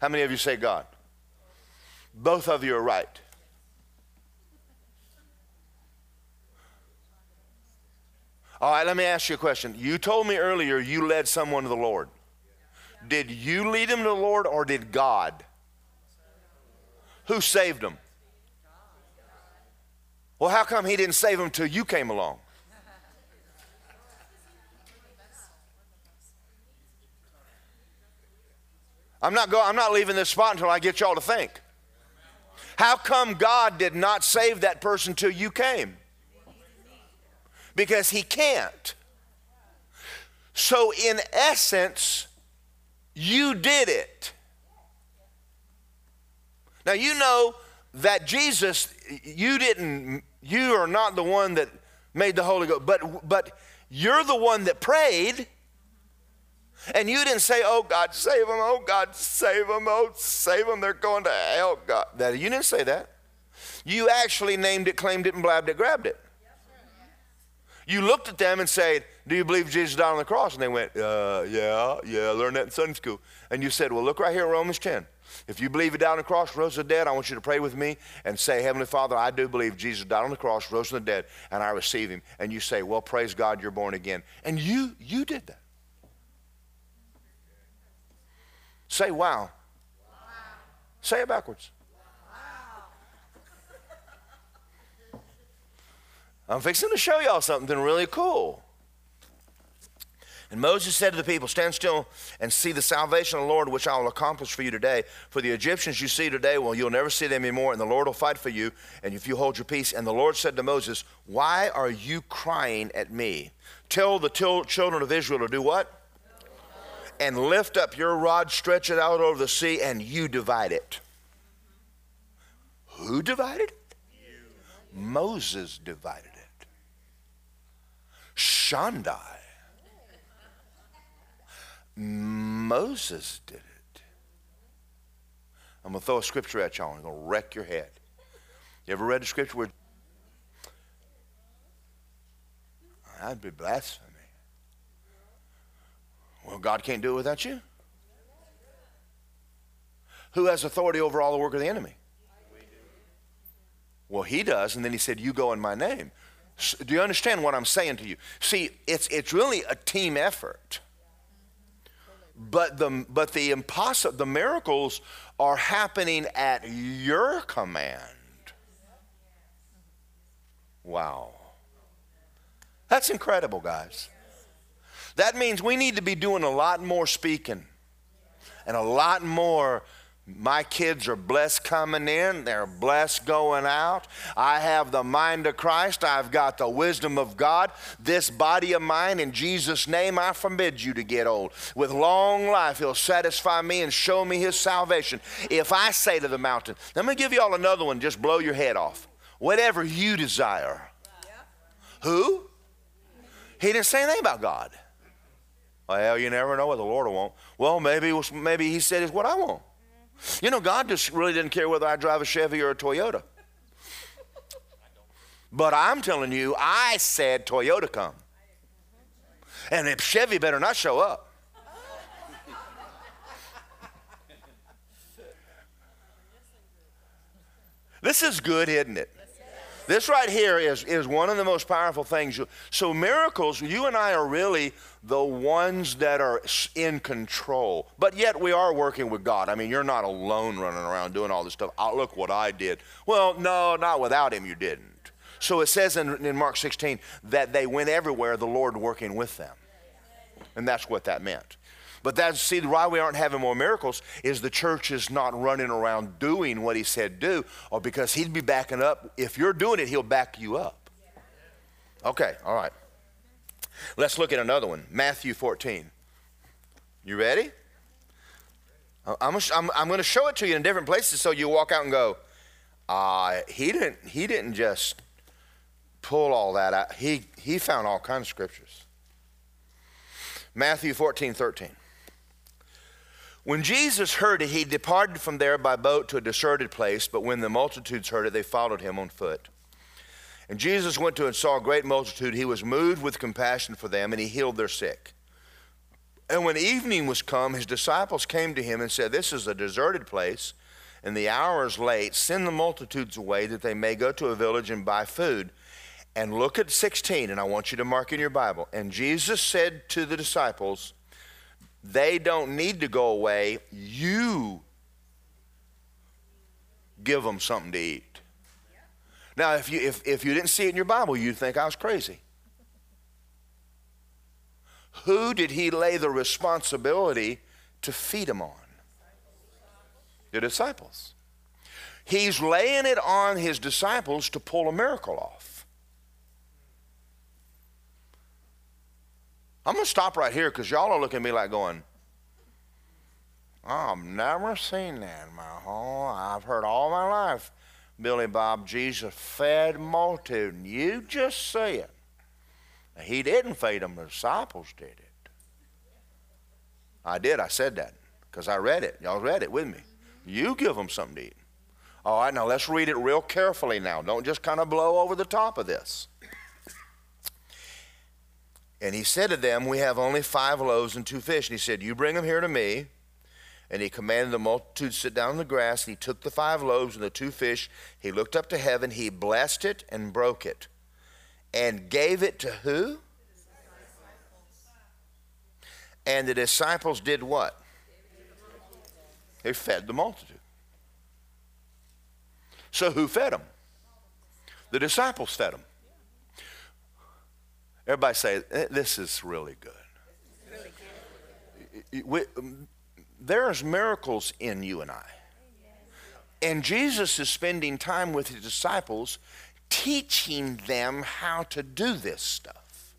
How many of you say God? Both of you are right. All right, let me ask you a question. You told me earlier you led someone to the Lord. Did you lead him to the Lord or did God? Who saved him? Well, how come he didn't save him until you came along? I'm not, go, I'm not leaving this spot until I get y'all to think. How come God did not save that person till you came? Because he can't. So, in essence, you did it. Now, you know that Jesus, you didn't, you are not the one that made the Holy Ghost, but, but you're the one that prayed. And you didn't say, oh God, save them, oh God, save them, oh, save them, they're going to hell, God. That, you didn't say that. You actually named it, claimed it, and blabbed it, grabbed it. You looked at them and said, do you believe Jesus died on the cross? And they went, uh, yeah, yeah, I learned that in Sunday school. And you said, well, look right here in Romans 10. If you believe he died on the cross, rose from the dead, I want you to pray with me and say, Heavenly Father, I do believe Jesus died on the cross, rose from the dead, and I receive him. And you say, well, praise God, you're born again. And you, you did that. Say wow. wow. Say it backwards. Wow. I'm fixing to show y'all something really cool. And Moses said to the people, Stand still and see the salvation of the Lord, which I will accomplish for you today. For the Egyptians you see today, well, you'll never see them anymore, and the Lord will fight for you, and if you hold your peace. And the Lord said to Moses, Why are you crying at me? Tell the children of Israel to do what? And lift up your rod, stretch it out over the sea, and you divide it. Who divided it? You. Moses divided it. Shaddai. Moses did it. I'm going to throw a scripture at y'all. I'm going to wreck your head. You ever read a scripture where I'd be blasphemy. Well, God can't do it without you. Who has authority over all the work of the enemy? Well, he does, and then he said, You go in my name. Do you understand what I'm saying to you? See, it's, it's really a team effort. But the, but the impossible, the miracles are happening at your command. Wow. That's incredible, guys. That means we need to be doing a lot more speaking and a lot more. My kids are blessed coming in, they're blessed going out. I have the mind of Christ, I've got the wisdom of God. This body of mine, in Jesus' name, I forbid you to get old. With long life, He'll satisfy me and show me His salvation. If I say to the mountain, let me give you all another one, just blow your head off. Whatever you desire. Who? He didn't say anything about God. Well, you never know what the Lord will want. Well, maybe, maybe He said it's what I want. You know, God just really didn't care whether I drive a Chevy or a Toyota. But I'm telling you, I said Toyota come. And if Chevy better not show up. This is good, isn't it? This right here is, is one of the most powerful things. So, miracles, you and I are really the ones that are in control. But yet, we are working with God. I mean, you're not alone running around doing all this stuff. Oh, look what I did. Well, no, not without Him, you didn't. So it says in, in Mark 16 that they went everywhere, the Lord working with them. And that's what that meant. But that's, see, why we aren't having more miracles is the church is not running around doing what he said do, or because he'd be backing up. If you're doing it, he'll back you up. Okay, all right. Let's look at another one Matthew 14. You ready? I'm, I'm, I'm going to show it to you in different places so you walk out and go, uh, he, didn't, he didn't just pull all that out. He, he found all kinds of scriptures. Matthew 14, 13. When Jesus heard it, he departed from there by boat to a deserted place, but when the multitudes heard it, they followed him on foot. And Jesus went to and saw a great multitude. He was moved with compassion for them, and he healed their sick. And when evening was come, his disciples came to him and said, This is a deserted place, and the hour is late. Send the multitudes away that they may go to a village and buy food. And look at 16, and I want you to mark in your Bible. And Jesus said to the disciples, They don't need to go away. You give them something to eat. Now, if you, if, if you didn't see it in your Bible, you'd think I was crazy. Who did he lay the responsibility to feed him on? The disciples. He's laying it on his disciples to pull a miracle off. I'm going to stop right here because y'all are looking at me like going, I've never seen that in my whole I've heard all my life Billy Bob, Jesus fed multitude. And you just say it. He didn't feed them, the disciples did it. I did, I said that because I read it. Y'all read it with me. You give them something to eat. All right, now let's read it real carefully now. Don't just kind of blow over the top of this. And he said to them, We have only five loaves and two fish. And he said, You bring them here to me. And he commanded the multitude to sit down on the grass. And he took the five loaves and the two fish. He looked up to heaven. He blessed it and broke it. And gave it to who? And the disciples did what? They fed the multitude. So who fed them? The disciples fed them. Everybody say, eh, this is really good. We, there's miracles in you and I. And Jesus is spending time with his disciples teaching them how to do this stuff.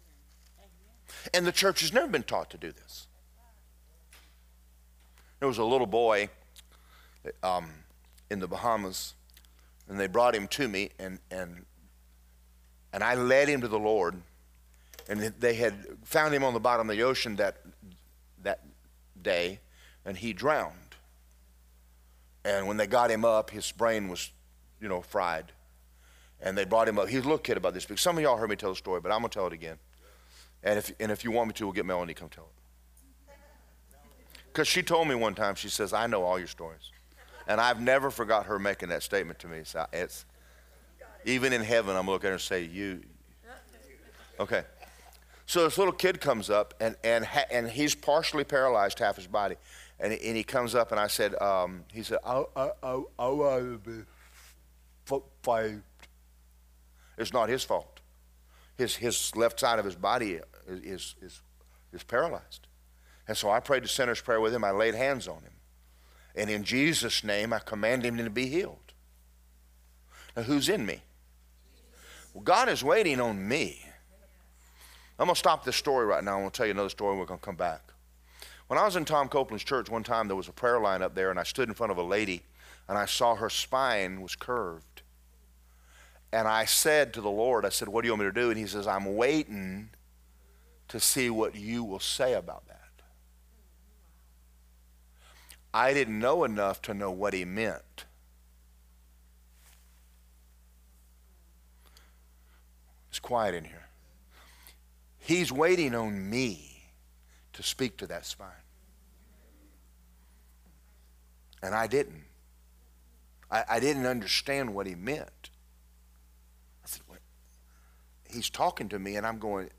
And the church has never been taught to do this. There was a little boy um, in the Bahamas, and they brought him to me, and, and, and I led him to the Lord. And they had found him on the bottom of the ocean that, that day and he drowned. And when they got him up, his brain was, you know, fried. And they brought him up. He's a little kid about this because some of y'all heard me tell the story, but I'm going to tell it again. And if, and if you want me to, we'll get Melanie to come tell it. Because she told me one time, she says, I know all your stories. And I've never forgot her making that statement to me. So it's, even in heaven, I'm looking at her and say, you. Okay. So this little kid comes up, and, and, ha- and he's partially paralyzed, half his body. And, and he comes up, and I said, um, he said, I, I, want to be fired. It's not his fault. His, his left side of his body is, is, is paralyzed. And so I prayed the sinner's prayer with him. I laid hands on him. And in Jesus' name, I command him to be healed. Now, who's in me? Well, God is waiting on me. I'm going to stop this story right now. I'm going to tell you another story, we're going to come back. When I was in Tom Copeland's church one time, there was a prayer line up there, and I stood in front of a lady, and I saw her spine was curved. And I said to the Lord, I said, What do you want me to do? And He says, I'm waiting to see what you will say about that. I didn't know enough to know what He meant. It's quiet in here. He's waiting on me to speak to that spine. And I didn't. I, I didn't understand what he meant. I said, what? He's talking to me, and I'm going,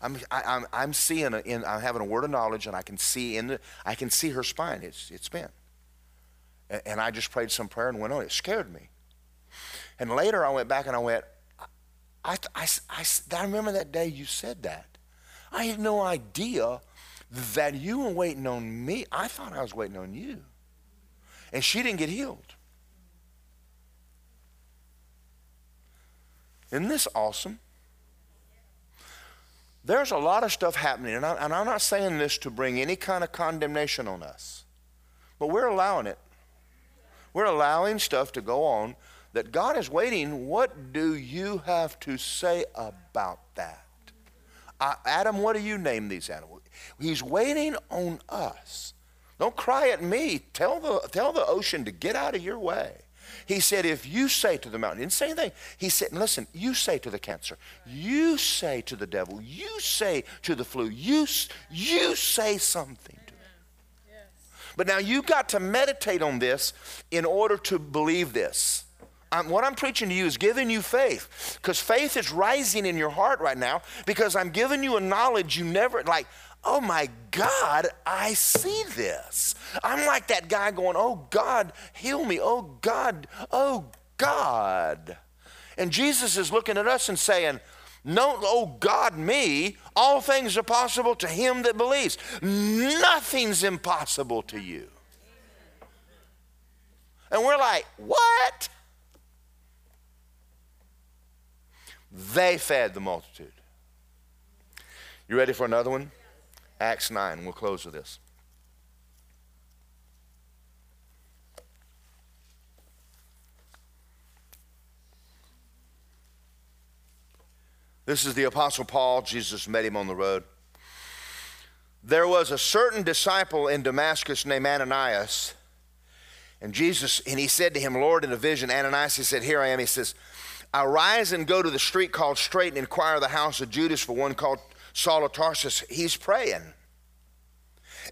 I'm, I, am i am i am seeing, a, in, I'm having a word of knowledge, and I can see in the, I can see her spine. It's, it's bent. And, and I just prayed some prayer and went on. It scared me. And later I went back and I went, I, I, I, I remember that day you said that. I had no idea that you were waiting on me. I thought I was waiting on you. And she didn't get healed. Isn't this awesome? There's a lot of stuff happening, and, I, am not saying this to bring any kind of condemnation on us, but we're allowing it. We're allowing stuff to go on that God is waiting. What do you have to say about that? Uh, Adam, what do you name these animals? He's waiting on us. Don't cry at me. Tell the, tell the ocean to get out of your way. He said, if you say to the mountain, he didn't say anything. He said, listen, you say to the cancer, you say to the devil, you say to the flu, you, you say something to it. But now you've got to meditate on this in order to believe this. I'm, what I'm preaching to you is giving you faith because faith is rising in your heart right now because I'm giving you a knowledge you never, like, oh my God, I see this. I'm like that guy going, oh God, heal me. Oh God, oh God. And Jesus is looking at us and saying, no, oh God, me, all things are possible to him that believes. Nothing's impossible to you. And we're like, what? They fed the multitude. You ready for another one? Acts 9. We'll close with this. This is the Apostle Paul. Jesus met him on the road. There was a certain disciple in Damascus named Ananias. And Jesus, and he said to him, Lord, in a vision, Ananias, he said, Here I am. He says, Arise and go to the street called Straight and inquire the house of Judas for one called Saul of Tarsus, he's praying.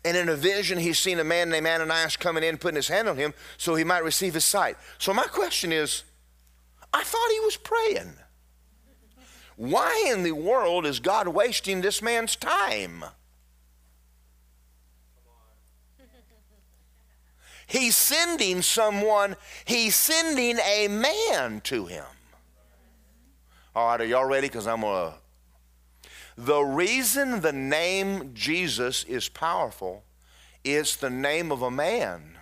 And in a vision, he's seen a man named Ananias coming in, putting his hand on him so he might receive his sight. So, my question is I thought he was praying. Why in the world is God wasting this man's time? He's sending someone, he's sending a man to him. All right, are y'all ready? Because I'm going to the reason the name Jesus is powerful is the name of a man.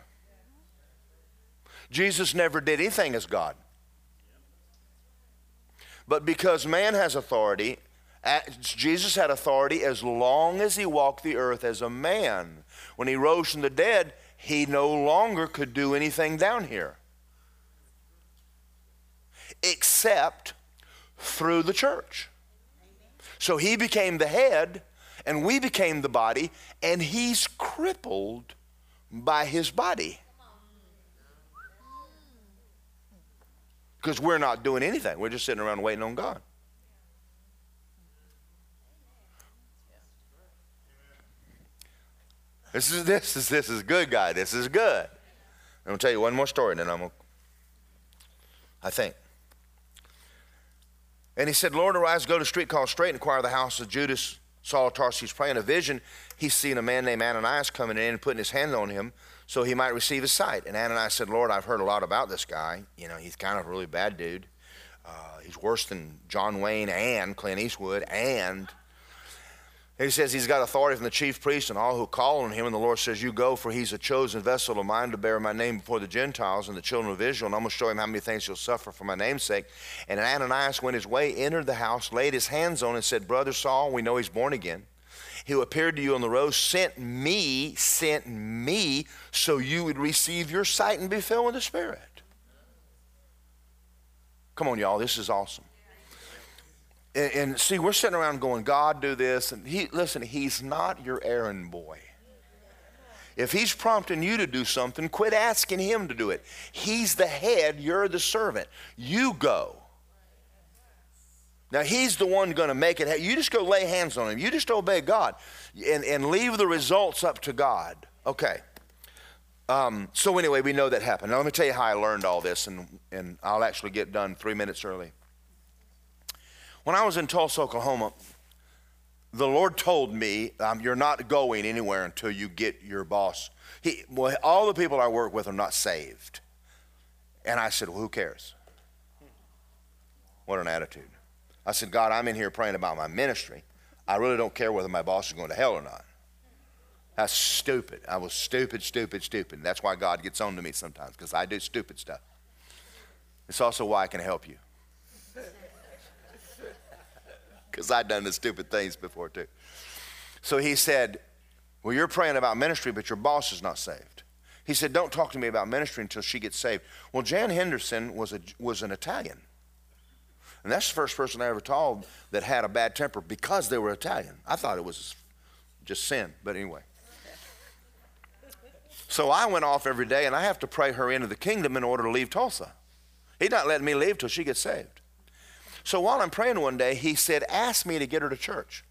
Jesus never did anything as God. But because man has authority, Jesus had authority as long as he walked the earth as a man. When he rose from the dead, he no longer could do anything down here except through the church. So he became the head, and we became the body, and he's crippled by his body. Because we're not doing anything, we're just sitting around waiting on God. This is this is this is good, guy. This is good. I'm gonna tell you one more story, and then I'm gonna. I think. And he said, Lord, arise, go to the street called Straight, and inquire the house of Judas, Saul of Tarsus. Praying a vision. He's seen a man named Ananias coming in and putting his hand on him so he might receive his sight. And Ananias said, Lord, I've heard a lot about this guy. You know, he's kind of a really bad dude. Uh, he's worse than John Wayne and Clint Eastwood and he says he's got authority from the chief priest and all who call on him. And the Lord says, You go, for he's a chosen vessel of mine to bear my name before the Gentiles and the children of Israel. And I'm going to show him how many things he'll suffer for my name's sake. And Ananias went his way, entered the house, laid his hands on, and said, Brother Saul, we know he's born again. Who appeared to you on the road sent me, sent me, so you would receive your sight and be filled with the Spirit. Come on, y'all, this is awesome and, and see, we're sitting around going, God, do this. And he, listen, he's not your errand boy. If he's prompting you to do something, quit asking him to do it. He's the head, you're the servant. You go. Now, he's the one going to make it. Happen. You just go lay hands on him. You just obey God and, and leave the results up to God. Okay. Um, so, anyway, we know that happened. Now, let me tell you how I learned all this, and, and I'll actually get done three minutes early. When I was in Tulsa, Oklahoma, the Lord told me, um, You're not going anywhere until you get your boss. He, well, all the people I work with are not saved. And I said, Well, who cares? What an attitude. I said, God, I'm in here praying about my ministry. I really don't care whether my boss is going to hell or not. That's stupid. I was stupid, stupid, stupid. That's why God gets on to me sometimes, because I do stupid stuff. It's also why I can help you. Because I'd done the stupid things before, too. So he said, Well, you're praying about ministry, but your boss is not saved. He said, Don't talk to me about ministry until she gets saved. Well, Jan Henderson was, a, was an Italian. And that's the first person I ever told that had a bad temper because they were Italian. I thought it was just sin, but anyway. So I went off every day, and I have to pray her into the kingdom in order to leave Tulsa. He's not letting me leave till she gets saved. So while I'm praying one day, he said, Ask me to get her to church.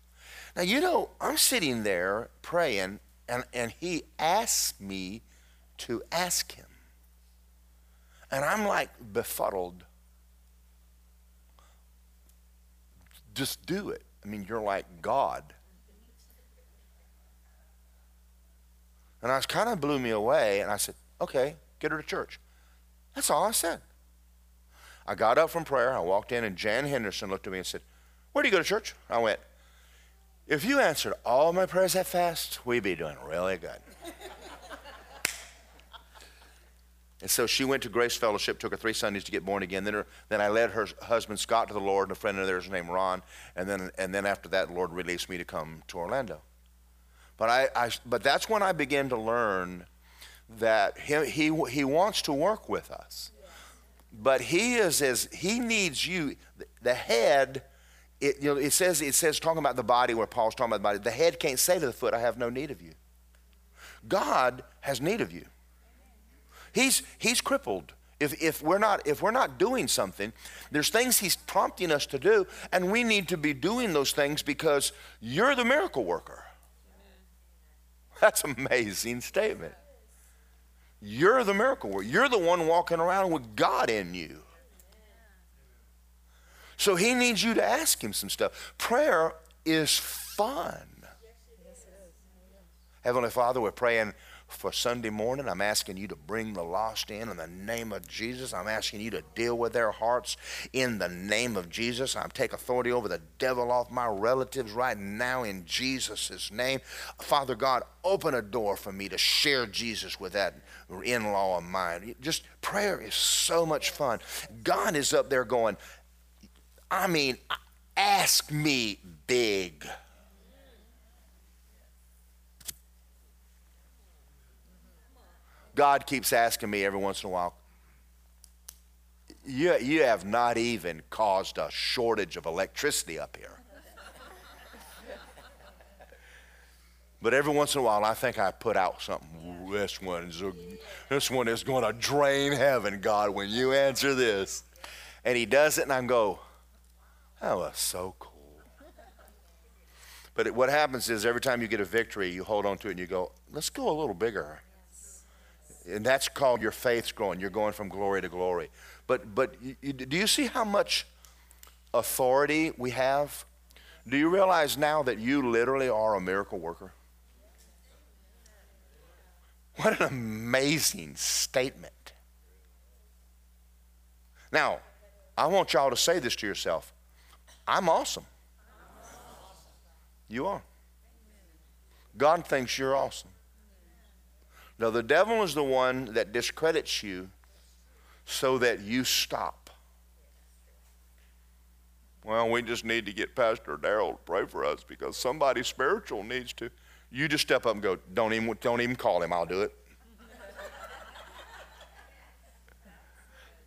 Now, you know, I'm sitting there praying, and, and he asked me to ask him. And I'm like befuddled. Just do it. I mean, you're like God. And I was kind of blew me away, and I said, okay, get her to church. That's all I said. I got up from prayer, I walked in, and Jan Henderson looked at me and said, Where do you go to church? I went, If you answered all my prayers that fast, we'd be doing really good. and so she went to Grace Fellowship, took her three Sundays to get born again. Then, her, then I led her husband Scott to the Lord, and a friend of theirs named Ron. And then, and then after that, the Lord released me to come to Orlando. But, I, I, but that's when I began to learn that he, he, he wants to work with us. But he is as he needs you. The head, it, you know, it says it says talking about the body where Paul's talking about the body. The head can't say to the foot, "I have no need of you." God has need of you. He's he's crippled. If, if we're not if we're not doing something, there's things he's prompting us to do, and we need to be doing those things because you're the miracle worker. That's amazing statement. You're the miracle worker. You're the one walking around with God in you. So he needs you to ask him some stuff. Prayer is fun. Heavenly Father, we're praying for Sunday morning. I'm asking you to bring the lost in in the name of Jesus. I'm asking you to deal with their hearts in the name of Jesus. I take authority over the devil off my relatives right now in Jesus' name. Father God, open a door for me to share Jesus with that in law of mine. Just prayer is so much fun. God is up there going, I mean, ask me big. God keeps asking me every once in a while, you, you have not even caused a shortage of electricity up here. but every once in a while, I think I put out something. This one's a, this one is going to drain heaven, God, when you answer this. And he does it, and I go, that was so cool. But it, what happens is every time you get a victory, you hold on to it and you go, let's go a little bigger. And that's called your faith's growing. You're going from glory to glory. But, but you, you, do you see how much authority we have? Do you realize now that you literally are a miracle worker? What an amazing statement. Now, I want y'all to say this to yourself I'm awesome. You are. God thinks you're awesome. Now, the devil is the one that discredits you so that you stop. Well, we just need to get Pastor Daryl to pray for us because somebody spiritual needs to. You just step up and go, don't even, don't even call him, I'll do it.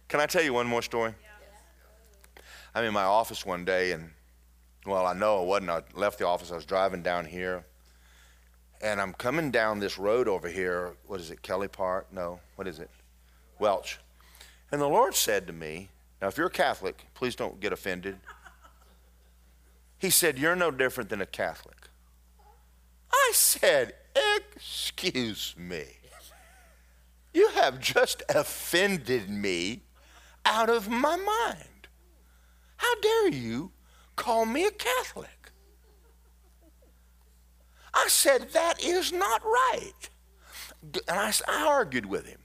Can I tell you one more story? I'm in my office one day, and well, I know I wasn't. I left the office, I was driving down here and I'm coming down this road over here. What is it, Kelly Park? No, what is it? Welch. And the Lord said to me, Now, if you're a Catholic, please don't get offended. He said, You're no different than a Catholic. I said, Excuse me. You have just offended me out of my mind. How dare you call me a Catholic? I said, That is not right. And I, I argued with him.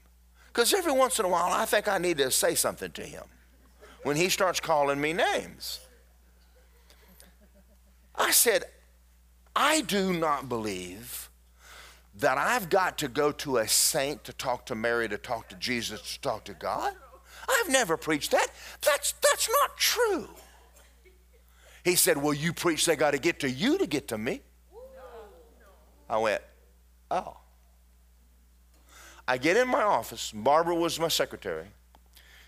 Because every once in a while, I think I need to say something to him when he starts calling me names. I said, I do not believe that I've got to go to a saint to talk to Mary, to talk to Jesus, to talk to God. I've never preached that. That's, that's not true. He said, Well, you preach they got to get to you to get to me. I went, Oh. I get in my office. Barbara was my secretary.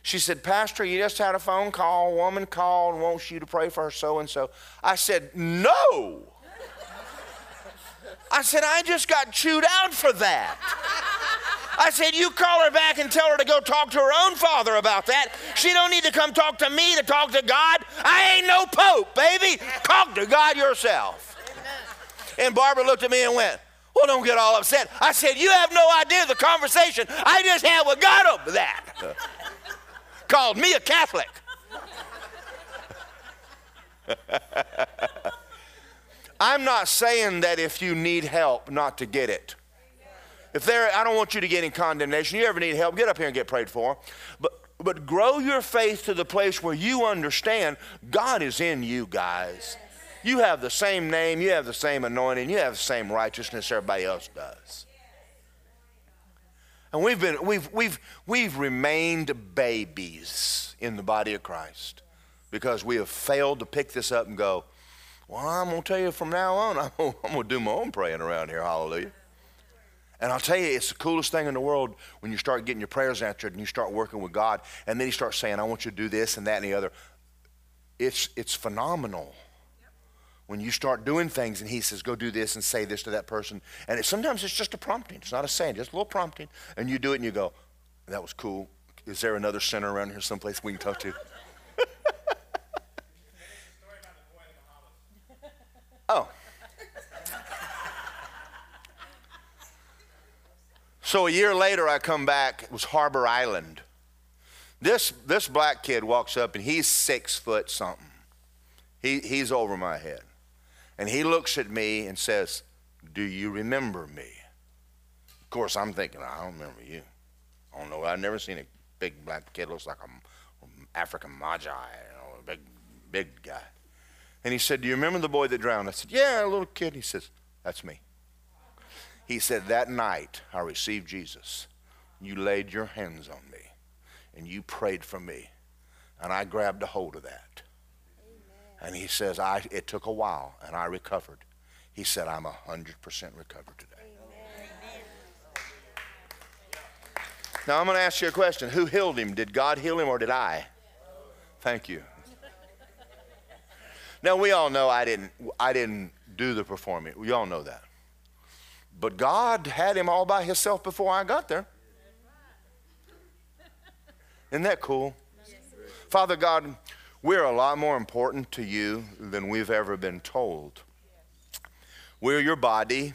She said, Pastor, you just had a phone call. A woman called and wants you to pray for her so and so. I said, No. I said, I just got chewed out for that. I said, you call her back and tell her to go talk to her own father about that. She don't need to come talk to me to talk to God. I ain't no pope, baby. Talk to God yourself. And Barbara looked at me and went, well, don't get all upset. I said, you have no idea the conversation I just had with God over that. Called me a Catholic. I'm not saying that if you need help, not to get it. If there, I don't want you to get in condemnation. You ever need help, get up here and get prayed for. But but grow your faith to the place where you understand God is in you, guys. You have the same name, you have the same anointing, you have the same righteousness everybody else does. And we've been we've we've we've remained babies in the body of Christ because we have failed to pick this up and go, well, I'm to tell you from now on, I'm going to do my own praying around here. Hallelujah. And I'll tell you, it's the coolest thing in the world when you start getting your prayers answered and you start working with God, and then He starts saying, I want you to do this and that and the other. It's, it's phenomenal when you start doing things and He says, go do this and say this to that person. And it, sometimes it's just a prompting, it's not a saying, just a little prompting. And you do it and you go, that was cool. Is there another center around here someplace we can talk to? oh. So a year later, I come back. It was Harbor Island. This, this black kid walks up and he's six foot something. He, he's over my head. And he looks at me and says, Do you remember me? Of course, I'm thinking, I don't remember you. I don't know. I've never seen a big black kid looks like an African Magi, you know, a big, big guy. And he said, Do you remember the boy that drowned? I said, Yeah, a little kid. He says, That's me. He said, That night I received Jesus. You laid your hands on me and you prayed for me. And I grabbed a hold of that. Amen. And he says, I, It took a while and I recovered. He said, I'm 100% recovered today. Amen. Now I'm going to ask you a question. Who healed him? Did God heal him or did I? Thank you. Now we all know I didn't I didn't do the performing. We all know that. But God had him all by himself before I got there. Isn't that cool? Father God, we're a lot more important to you than we've ever been told. We're your body.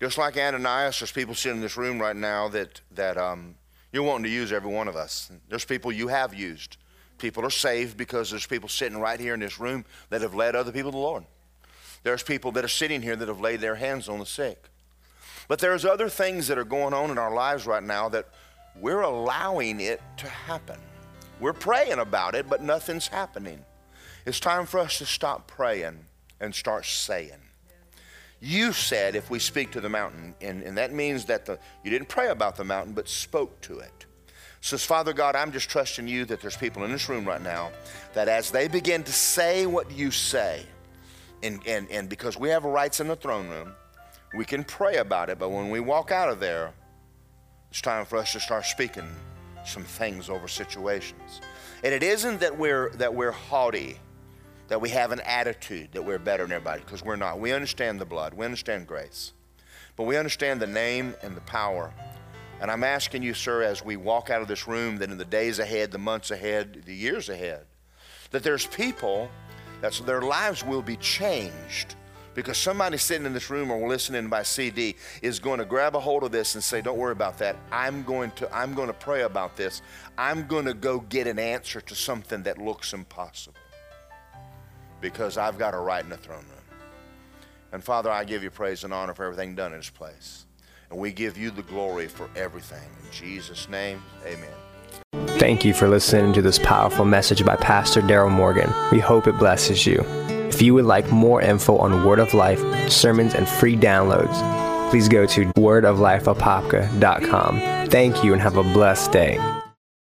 Just like Ananias, there's people sitting in this room right now that, that um, you're wanting to use every one of us. There's people you have used. People are saved because there's people sitting right here in this room that have led other people to the Lord. There's people that are sitting here that have laid their hands on the sick. But there's other things that are going on in our lives right now that we're allowing it to happen. We're praying about it, but nothing's happening. It's time for us to stop praying and start saying. You said if we speak to the mountain, and, and that means that the, you didn't pray about the mountain, but spoke to it. Says, Father God, I'm just trusting you that there's people in this room right now that as they begin to say what you say, and, and, and because we have rights in the throne room, we can pray about it, but when we walk out of there, it's time for us to start speaking some things over situations. And it isn't that we're that we're haughty, that we have an attitude that we're better than everybody, because we're not. We understand the blood, we understand grace. But we understand the name and the power. And I'm asking you, sir, as we walk out of this room, that in the days ahead, the months ahead, the years ahead, that there's people that their lives will be changed because somebody sitting in this room or listening by CD is going to grab a hold of this and say, "Don't worry about that. I'm going to I'm going to pray about this. I'm going to go get an answer to something that looks impossible because I've got a right in the throne room." And Father, I give you praise and honor for everything done in this place. And we give you the glory for everything. In Jesus' name, amen. Thank you for listening to this powerful message by Pastor Daryl Morgan. We hope it blesses you. If you would like more info on Word of Life, sermons, and free downloads, please go to wordoflifeapopka.com. Thank you and have a blessed day.